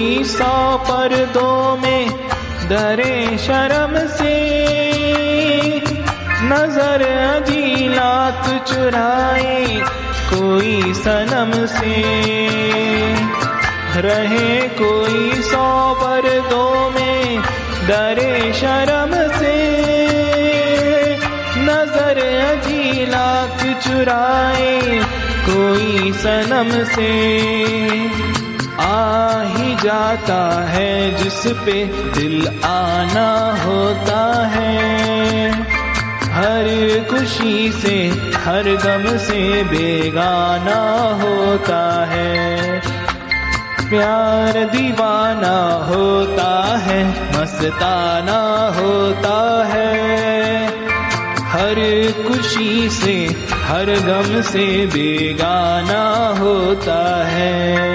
कोई सौ पर्दों में दरे शर्म से। नज़र अजीलात चुराए कोई सनम से। रहे कोई सौ पर्दों में डरे शर्म से। नज़र अजीलात चुराए कोई सनम से। आ ही जाता है, जिस पे दिल आना होता है। हर खुशी से, हर गम से बेगाना होता है। प्यार दीवाना होता है, मस्ताना होता है। हर खुशी से, हर गम से बेगाना होता है।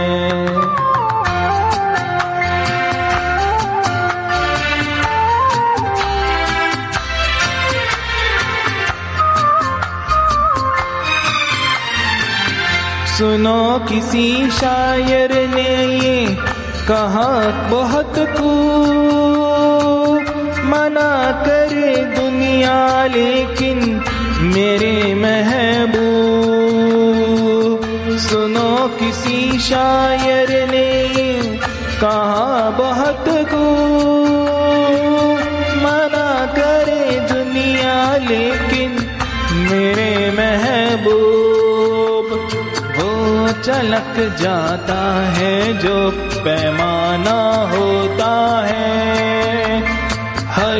सुनो किसी शायर ने ये कहा, बहुत को मना करे दुनिया, लेकिन मेरे महबूब। सुनो किसी शायर ने कहा, बहुत को चलक जाता है, जो पैमाना होता है। हर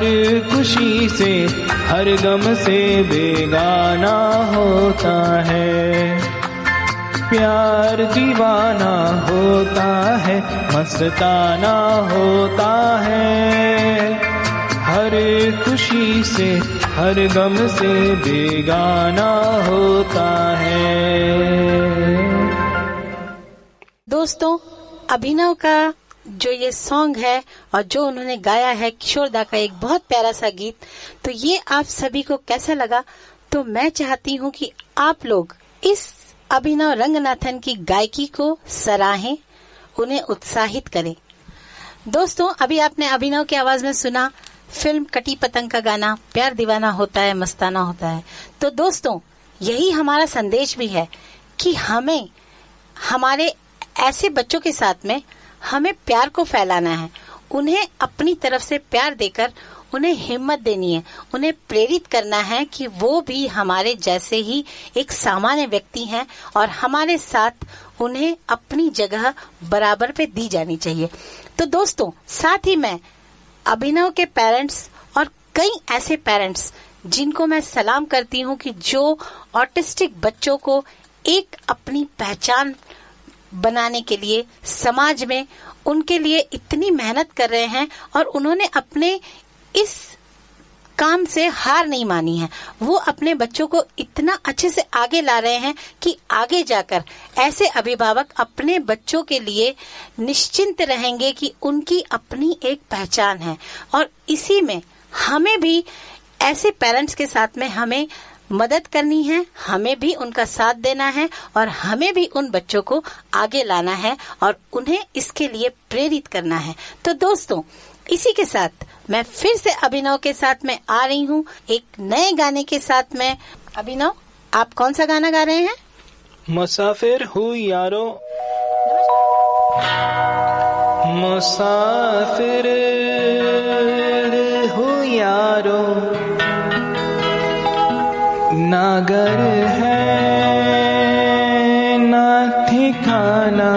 खुशी से, हर गम से बेगाना होता है। प्यार दीवाना होता है, मस्ताना होता है। हर खुशी से, हर गम से बेगाना होता है। दोस्तों, अभिनव का जो ये सॉन्ग है और जो उन्होंने गाया है किशोर दा का एक बहुत प्यारा सा गीत तो ये आप सभी को कैसा लगा? तो मैं चाहती हूँ कि आप लोग इस अभिनव रंगनाथन की गायकी को सराहें, उन्हें उत्साहित करें। दोस्तों, अभी आपने अभिनव की आवाज़ में सुना, फ़िल्म कटी पतंग का गाना, प्यार दीवाना होता है, मस्ताना होता है। तो दोस्तों, यही हमारा संदेश भी है कि हमें, हमारे ऐसे बच्चों के साथ में हमें प्यार को फैलाना है। उन्हें अपनी तरफ़ से प्यार देकर उन्हें हिम्मत देनी है। उन्हें प्रेरित करना है कि वो भी हमारे जैसे ही एक सामान्य व्यक्ति हैं और हमारे साथ उन्हें अपनी जगह बराबर पे दी जानी चाहिए। तो दोस्तों, साथ ही मैं, अभिनव के पेरेंट्स और कई ऐसे पेरेंट्स जिनको मैं सलाम करती हूँ कि जो ऑटिस्टिक बच्चों को एक अपनी पहचान बनाने के लिए, समाज में उनके लिए इतनी मेहनत कर रहे हैं और उन्होंने अपने इस काम से हार नहीं मानी है। वो अपने बच्चों को इतना अच्छे से आगे ला रहे हैं कि आगे जाकर ऐसे अभिभावक अपने बच्चों के लिए निश्चिंत रहेंगे कि उनकी अपनी एक पहचान है। और इसी में हमें भी, ऐसे पेरेंट्स के साथ में हमें मदद करनी है हमें भी उनका साथ देना है और हमें भी उन बच्चों को आगे लाना है और उन्हें इसके लिए प्रेरित करना है। तो दोस्तों इसी के साथ मैं फिर से अभिनव के साथ में आ रही हूँ। एक नए गाने के साथ में अभिनव आप कौन सा गाना गा रहे हैं? मुसाफिर हूँ यारो। मुसाफिर नागर है ना ठिकाना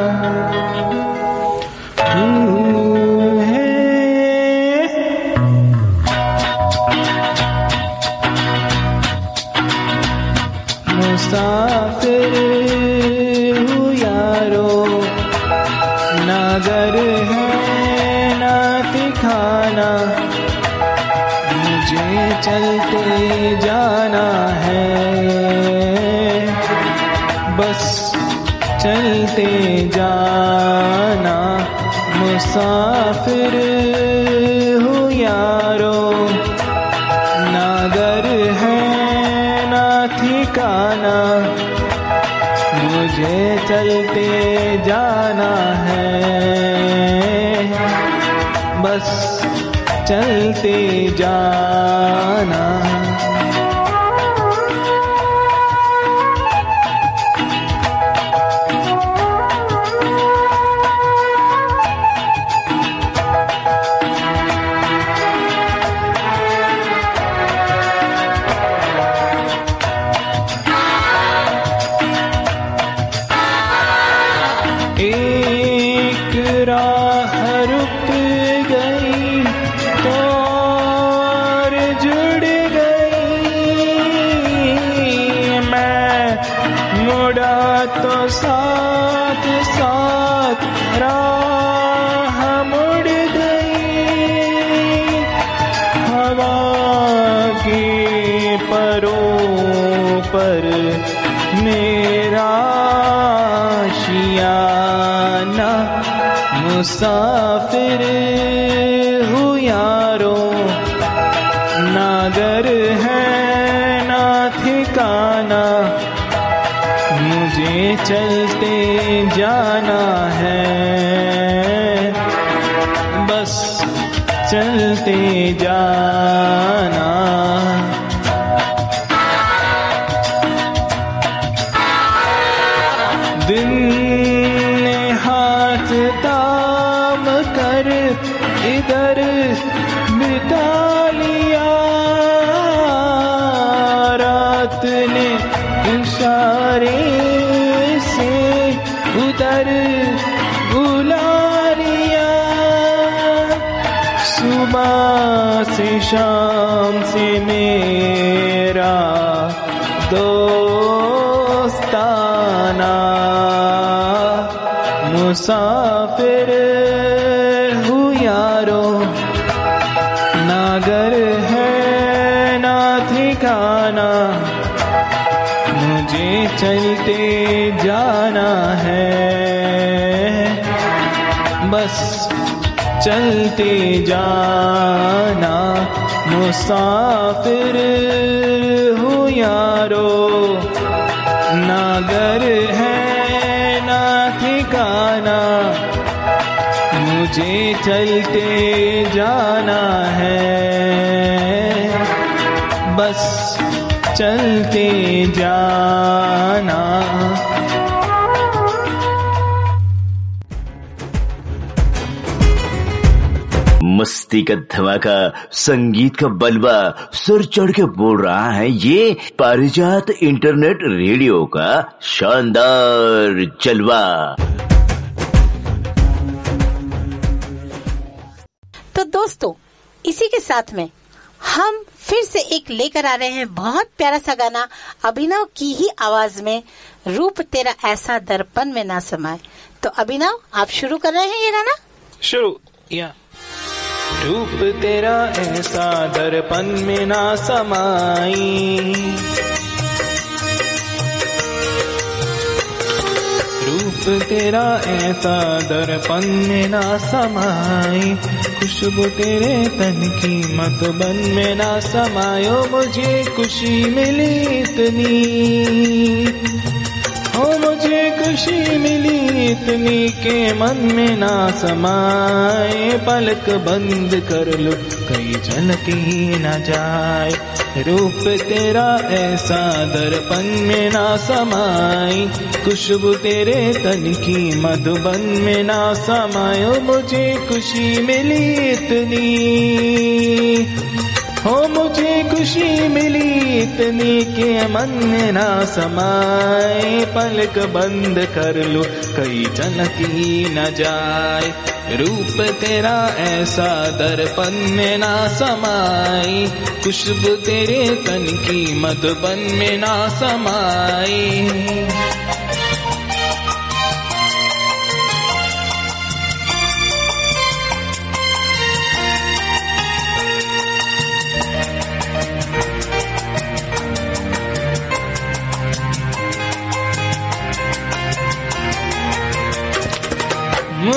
चलते जाना मुसाफिर हूँ यारो। नागर है ना ठिकाना मुझे चलते जाना है। बस चलते जाना। शाम से मेरा दोस्ताना मुसाफिर हूँ यारो। नागर है ना ठिकाना मुझे चलते जाना है। बस चलते जाना। मुसाफिर हूँ यारो। नागर है ना ठिकाना। मुझे चलते जाना है। बस चलते जाना। मस्ती का धमाका संगीत का बलबा सर चढ़ के बोल रहा है। ये पारिजात इंटरनेट रेडियो का शानदार जलवा। तो दोस्तों इसी के साथ में हम फिर से एक लेकर आ रहे हैं बहुत प्यारा सा गाना अभिनव की ही आवाज़ में रूप तेरा ऐसा दर्पण में ना समाए तो अभिनव आप शुरू कर रहे हैं ये गाना? शुरू या। रूप तेरा ऐसा दर्पण में ना समाई। रूप तेरा ऐसा दर्पण में ना समाई। खुशबू तेरे तन की मत बन में ना समायो मुझे खुशी मिली इतनी हो मुझे खुशी मिली इतनी के मन में ना समाए। पलक बंद कर लो, कहीं झलक न जाए। रूप तेरा ऐसा दर्पण में ना समाई खुशबू तेरे तन की मधुबन में ना समायो मुझे खुशी मिली इतनी। हो मुझे खुशी मिली इतनी के मन ना समाए पलक बंद कर लो कहीं झलक न जाए। रूप तेरा ऐसा दर्पण में ना समाई खुशबू तेरे तन की मधुबन में ना समाई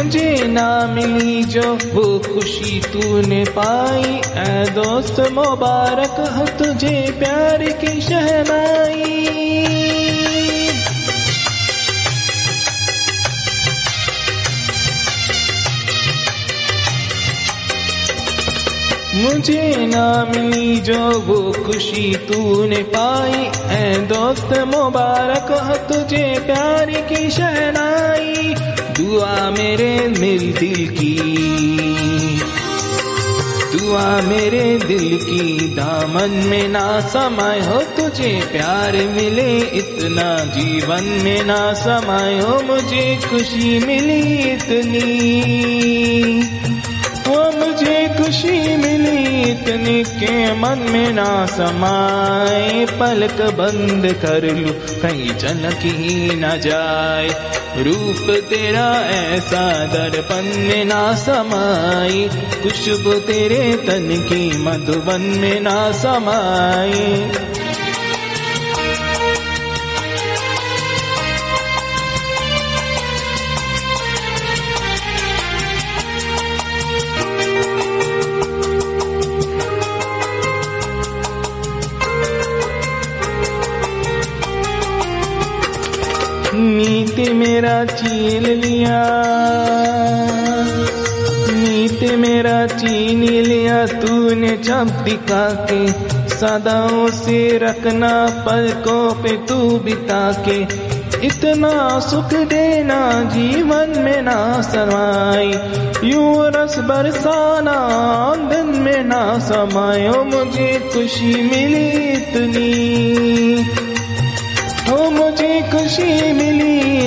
मुझे ना मिली जो वो खुशी तूने पाई। ऐ दोस्त मुबारक हो तुझे प्यार की शहनाई। मुझे ना मिली जो वो खुशी तूने पाई। ऐ दोस्त मुबारक हो तुझे प्यार की शहनाई। दुआ मेरे मिल दिल की। दुआ मेरे दिल की, दामन में ना समय हो तुझे प्यार मिले, इतना जीवन में ना समय हो मुझे खुशी मिली इतनी। वो मुझे खुशी मिली इतनी के मन में ना समाए, पलक बंद कर लूँ, कहीं झलक ही न जाए। रूप तेरा ऐसा दर्पण में ना समाए, खुशबू तेरे तन की मधुबन में ना समाई नीति मेरा चीन लिया। नीति मेरा चीन लिया। तूने जब दिखा के, सदाओं से रखना, पलकों पे तू बिता के। इतना सुख देना, जीवन में ना समाई। यूँ रस बरसाना, दिन में ना समायो मुझे खुशी मिली इतनी। हो मुझे खुशी मिली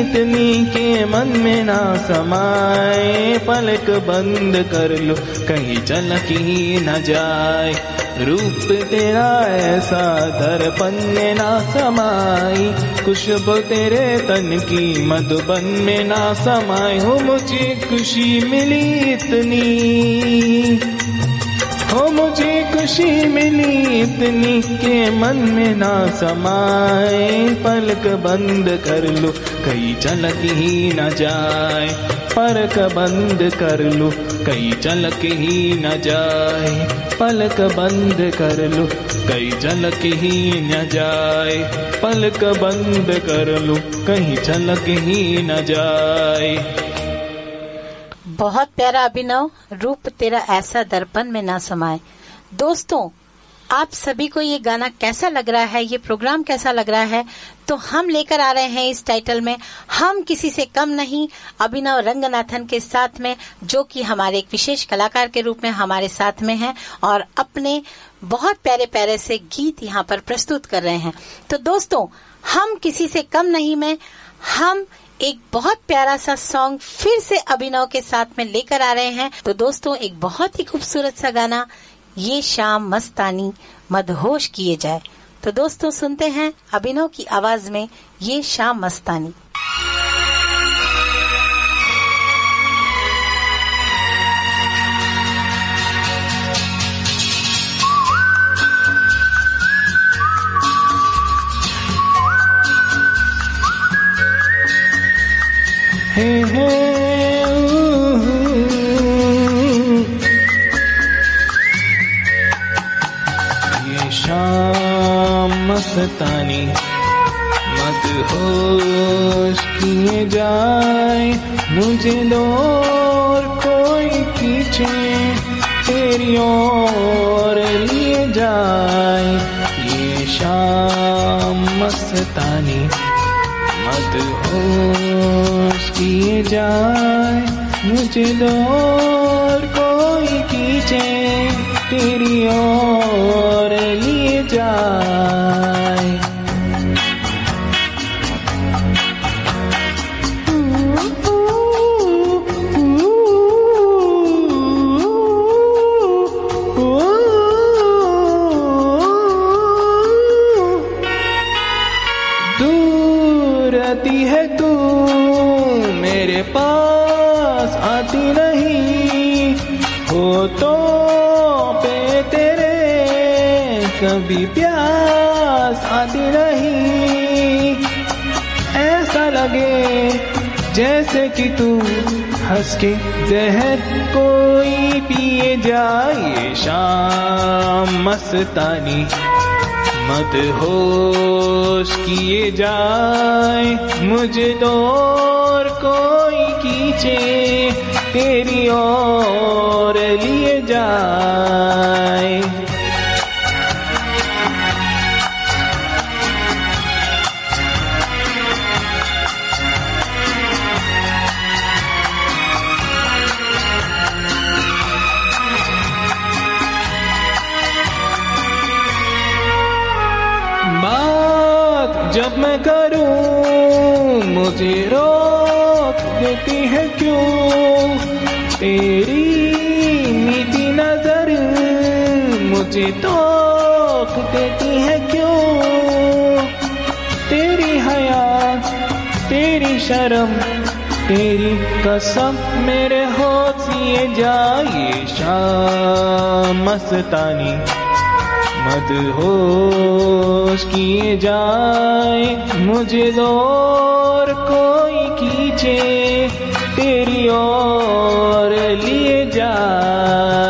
इतनी के मन में ना समाए। पलक बंद कर लो, कहीं झलक ही न जाए। रूप तेरा ऐसा दर्पण में ना समाई खुशबू तेरे तन की मधुबन में ना समाए। हो मुझे खुशी मिली इतनी। हो मुझे खुशी मिली इतनी के मन में ना समाए। पलक बंद कर लो, कहीं झलक ही न जाए। पलक बंद कर लो, कहीं झलक ही न जाए। पलक बंद कर लो, कहीं झलक ही न जाए। पलक बंद कर लो, कहीं झलक ही न जाए। बहुत प्यारा अभिनव रूप तेरा ऐसा दर्पण में ना समाए। दोस्तों, आप सभी को ये गाना कैसा लग रहा है, ये प्रोग्राम कैसा लग रहा है तो हम लेकर आ रहे हैं इस टाइटल में, हम किसी से कम नहीं, अभिनव रंगनाथन के साथ में, जो कि हमारे एक विशेष कलाकार के रूप में हमारे साथ में हैं, और अपने बहुत प्यारे प्यारे से गीत यहाँ पर प्रस्तुत कर रहे हैं। तो दोस्तों, हम किसी से कम नहीं, में, हम एक बहुत प्यारा सा सॉन्ग फिर से अभिनव के साथ में लेकर आ रहे हैं। तो दोस्तों, एक बहुत ही खूबसूरत सा गाना, ये शाम मस्तानी, मदहोश किए जाए। तो दोस्तों, सुनते हैं अभिनव की आवाज़ में ये शाम मस्तानी। हे। ये शाम मस्तानी मत होश किए जाए। मुझे दौर कोई पीछे तेरी ओर लिए जाए। ये शाम मस्तानी मत होश किए जाए मुझे दौर कोई खींचे तेरी ओर जैसे कि तू हंस के जहर कोई पिए जाए, शाम मस्तानी मत होश किए जाए, मुझे दौर कोई खींचे, तेरी ओर लिए जाए। मैं करूँ? मुझे रोक देती है क्यों? तेरी मीठी नज़र मुझे टोक देती है क्यों? तेरी हया, तेरी शर्म, तेरी कसम मेरे होश ये जाए शाम मस्तानी। मत होश किए जाए मुझे दौर कोई खींचे तेरी ओर लिए जाए।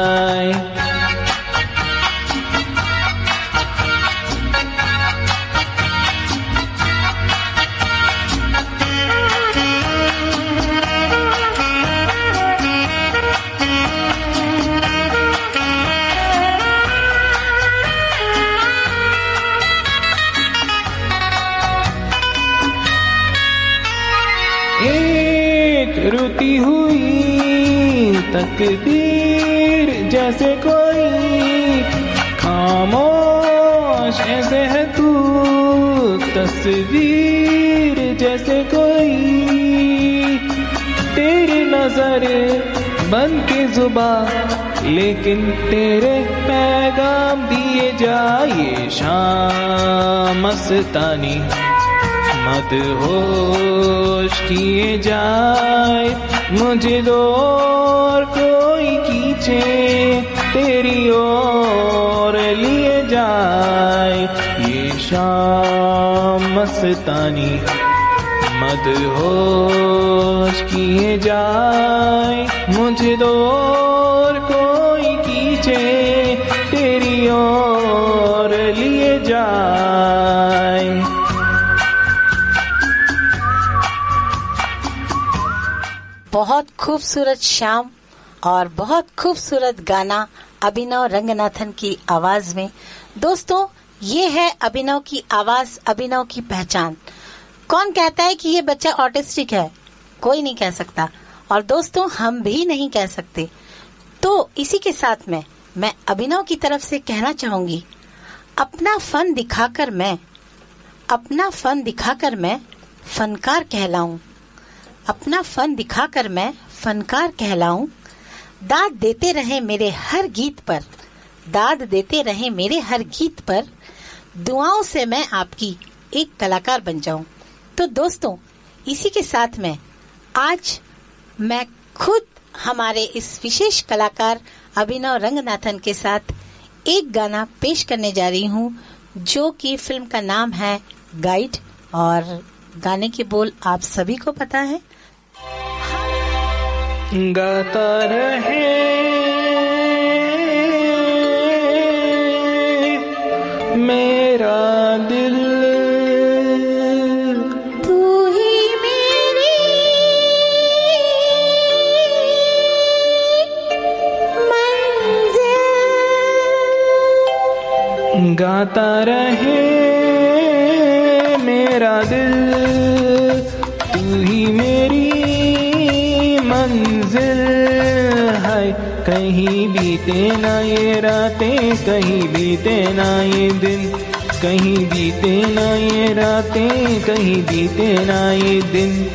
तकदीर जैसे कोई। खामोश ऐसे है तू, तस्वीर जैसे कोई। तेरी नज़र बन के जुबा, लेकिन तेरे पैगाम दिए जाए शाम। मस्तानी मत होश किए जाए, मुझे कोई खींचे तेरी ओर लिए जाए। ये शाम मस्तानी मत होश किए जाए। मुझे दौर कोई खींचे तेरी ओर लिए जाए। बहुत खूबसूरत शाम और बहुत खूबसूरत गाना अभिनव रंगनाथन की आवाज़ में। दोस्तों, ये है अभिनव की आवाज़, अभिनव की पहचान। कौन कहता है कि ये बच्चा ऑटिस्टिक है? कोई नहीं कह सकता। और दोस्तों, हम भी नहीं कह सकते। तो इसी के साथ में मैं अभिनव की तरफ़ से कहना चाहूँगी, अपना फन दिखाकर मैं, अपना फन दिखाकर मैं फनकार कहलाऊं। अपना फन दिखाकर मैं फनकार कहलाऊं। दाद देते रहे मेरे हर गीत पर। दाद देते रहे मेरे हर गीत पर। दुआओं से मैं आपकी एक कलाकार बन जाऊँ। तो दोस्तों, इसी के साथ में आज मैं खुद हमारे इस विशेष कलाकार अभिनव रंगनाथन के साथ एक गाना पेश करने जा रही हूँ, जो कि फ़िल्म का नाम है गाइड, और गाने के बोल आप सभी को पता है। गाता रहे कहीं बीते ना ये रातें कहीं बीते ना ये दिन।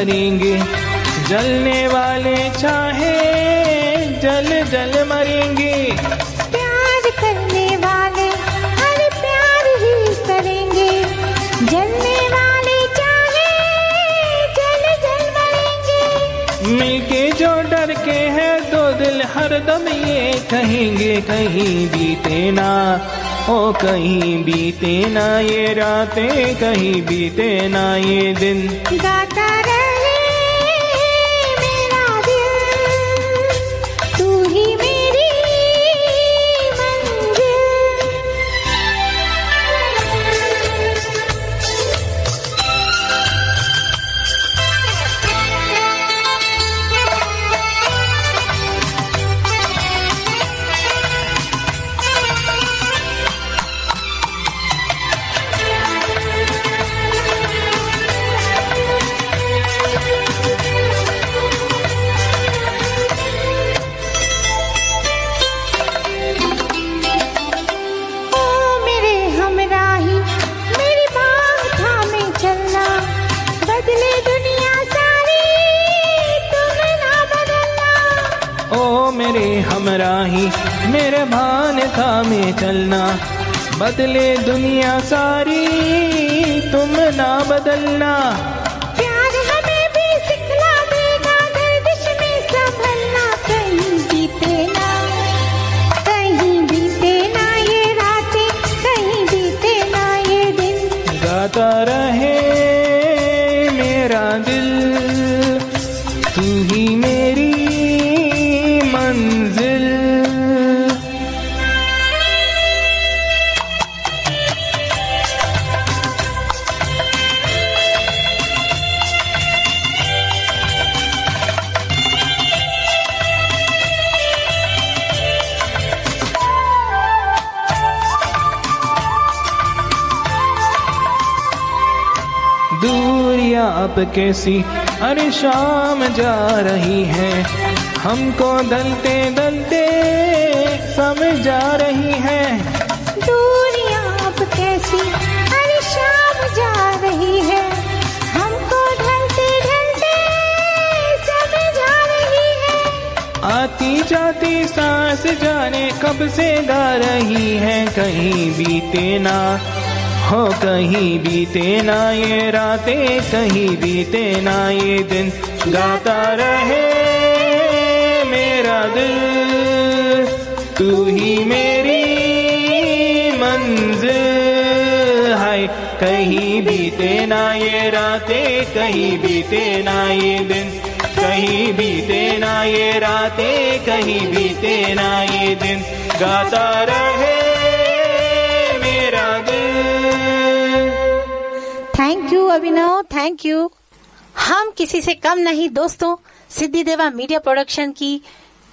करेंगे जलने वाले चाहे जल जल मरेंगे। प्यार करने वाले हर प्यार ही करेंगे। जलने वाले चाहे जल जल मरेंगे। मिलके जो डर के हैं दो दिल हर दम ये कहेंगे कहीं बीते ना ओ कहीं बीते ना ये रातें कहीं बीते ना ये दिन। चलना बदले दुनिया सारी तुम ना बदलना। कैसी? अरे शाम जा रही है। हमको दलते दलते समझ जा रही है। दूरियाँ अब कैसी? अरे शाम जा रही है। हमको ढलते ढलते समझ आ रही है। आती जाती सांस जाने कब से गा रही है? कहीं बीते ना हो कहीं बीते ना ये रातें, कहीं बीते ना ये दिन। गाता रहे मेरा दिल, तू ही मेरी मंजिल है। कहीं बीते ना ये रातें, कहीं बीते ना ये दिन। कहीं बीते ना ये रातें, कहीं बीते ना ये दिन। गाता रहे thank you Abhinav thank you हम किसी से कम नहीं दोस्तों। सिद्धि देवा मीडिया प्रोडक्शन की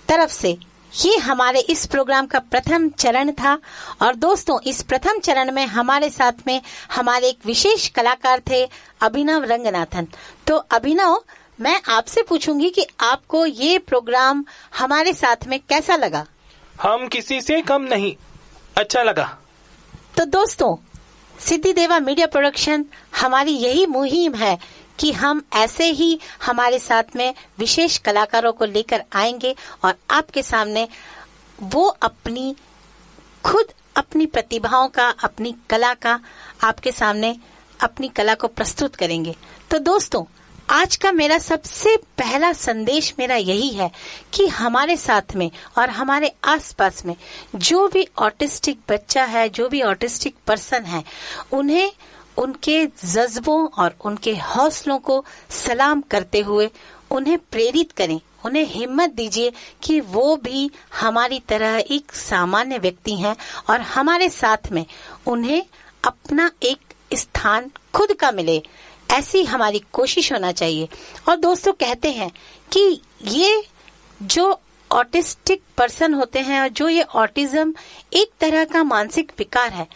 तरफ़ से ये हमारे इस प्रोग्राम का प्रथम चरण था। और दोस्तों इस प्रथम चरण में हमारे साथ में हमारे एक विशेष कलाकार थे अभिनव रंगनाथन। तो अभिनव मैं आपसे पूछूँगी कि आपको ये प्रोग्राम हमारे साथ में कैसा लगा? हम किसी से कम नहीं। अच्छा लगा। तो दोस्तों सिद्धि देवा मीडिया प्रोडक्शन, हमारी यही मुहिम है कि हम ऐसे ही हमारे साथ में विशेष कलाकारों को लेकर आएँगे और आपके सामने वो अपनी, खुद अपनी प्रतिभाओं का, अपनी कला का, आपके सामने अपनी कला को प्रस्तुत करेंगे। तो दोस्तों आज का मेरा सबसे पहला संदेश मेरा यही है कि हमारे साथ में और हमारे आसपास में जो भी ऑटिस्टिक बच्चा है, जो भी ऑटिस्टिक पर्सन है, उन्हें उनके जज्बों और उनके हौसलों को सलाम करते हुए उन्हें प्रेरित करें। उन्हें हिम्मत दीजिए कि वो भी हमारी तरह एक सामान्य व्यक्ति हैं और हमारे साथ में उन्हें अपना एक स्थान खुद का मिले। ऐसी हमारी कोशिश होना चाहिए। और दोस्तों कहते हैं कि ये जो ऑटिस्टिक पर्सन होते हैं और जो ये ऑटिज्म एक तरह का मानसिक विकार है,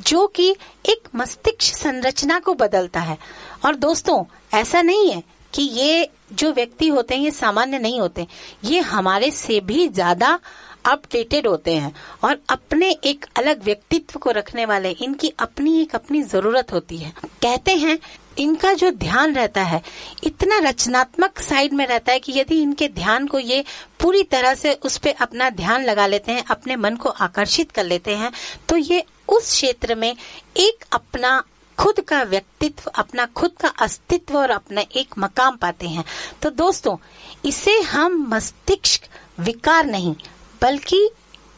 जो कि एक मस्तिष्क संरचना को बदलता है। और दोस्तों, ऐसा नहीं है कि ये जो व्यक्ति होते हैं, ये सामान्य नहीं होते। ये हमारे से भी ज़्यादा अपडेटेड होते हैं। और अपने एक अलग व्यक्तित्व को रखने वाले, इनकी अपनी एक अपनी ज़रूरत होती है। कहते हैं इनका जो ध्यान रहता है, इतना रचनात्मक साइड में रहता है कि यदि इनके ध्यान को ये पूरी तरह से उस पे अपना ध्यान लगा लेते हैं, अपने मन को आकर्षित कर लेते हैं तो ये उस क्षेत्र में एक अपना खुद का व्यक्तित्व, अपना खुद का अस्तित्व और अपना एक मकाम पाते हैं। तो दोस्तों, इसे हम मस्तिष्क विकार नहीं, बल्कि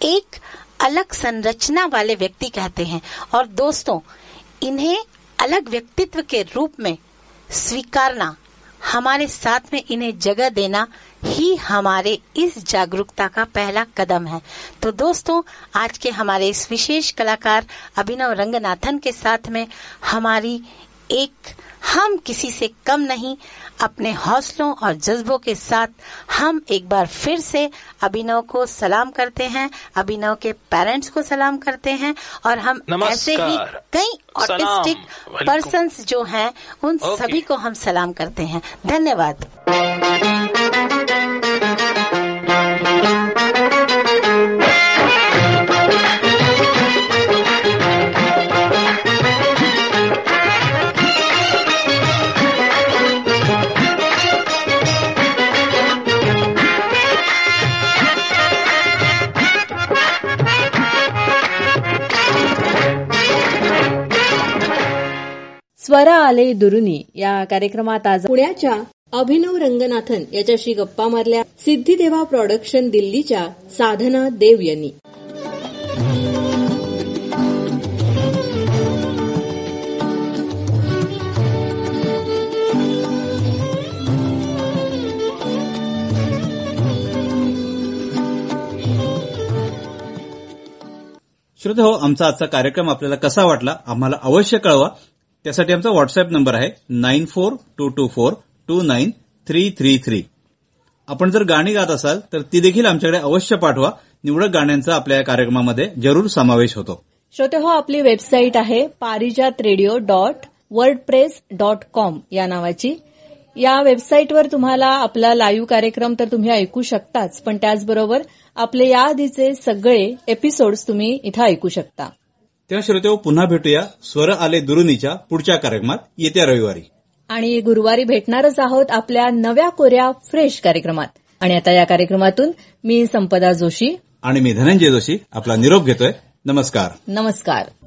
एक अलग संरचना वाले व्यक्ति कहते हैं। और दोस्तों, इन्हें अलग व्यक्तित्व के रूप में स्वीकारना, हमारे साथ में इन्हें जगह देना ही हमारे इस जागरूकता का पहला कदम है। तो दोस्तों, आज के हमारे इस विशेष कलाकार अभिनव रंगनाथन के साथ में हमारी एक हम किसी से कम नहीं अपने हौसलों और जज्बों के साथ हम एक बार फिर से अभिनव को सलाम करते हैं अभिनव के पेरेंट्स को सलाम करते हैं और हम ऐसे ही कई। ऑटिस्टिक पर्सन जो हैं उन। सभी को हम सलाम करते हैं धन्यवाद स्वरा आले दुरुनी. या कार्यक्रमात आज पुण्याच्या अभिनव रंगनाथन याच्याशी गप्पा मारल्या सिद्धिदेवा प्रॉडक्शन दिल्लीच्या साधना देव यांनी. श्रोते हो आमचा आजचा कार्यक्रम आपल्याला कसा वाटला? आम्हाला अवश्य कळवा. त्यासाठी आमचा व्हॉट्सअप नंबर आहे nine four two two four two nine three three three आपण जर गाणी गात असाल तर ती देखील आमच्याकडे अवश्य पाठवा. निवडक गाण्यांचा आपल्या या कार्यक्रमामध्ये जरूर समावेश होतो. श्रोते हो आपली वेबसाईट आहे Parijat radio dot WordPress dot com या नावाची. या वेबसाईटवर तुम्हाला आपला लाईव्ह कार्यक्रम तर तुम्ही ऐकू शकताच पण त्याचबरोबर आपले याआधीचे सगळे एपिसोड्स तुम्ही इथं ऐकू शकता. तेव्हा श्रोते हो पुन्हा भेटूया. स्वर आले दुरुनीच्या पुढच्या कार्यक्रमात. येत्या रविवारी. आणि गुरुवारी भेटणारच आहोत आपल्या नव्या कोऱ्या फ्रेश कार्यक्रमात. आणि आता या कार्यक्रमातून मी संपदा जोशी. आणि मी धनंजय जोशी. आपला निरोप घेतोय. नमस्कार. नमस्कार.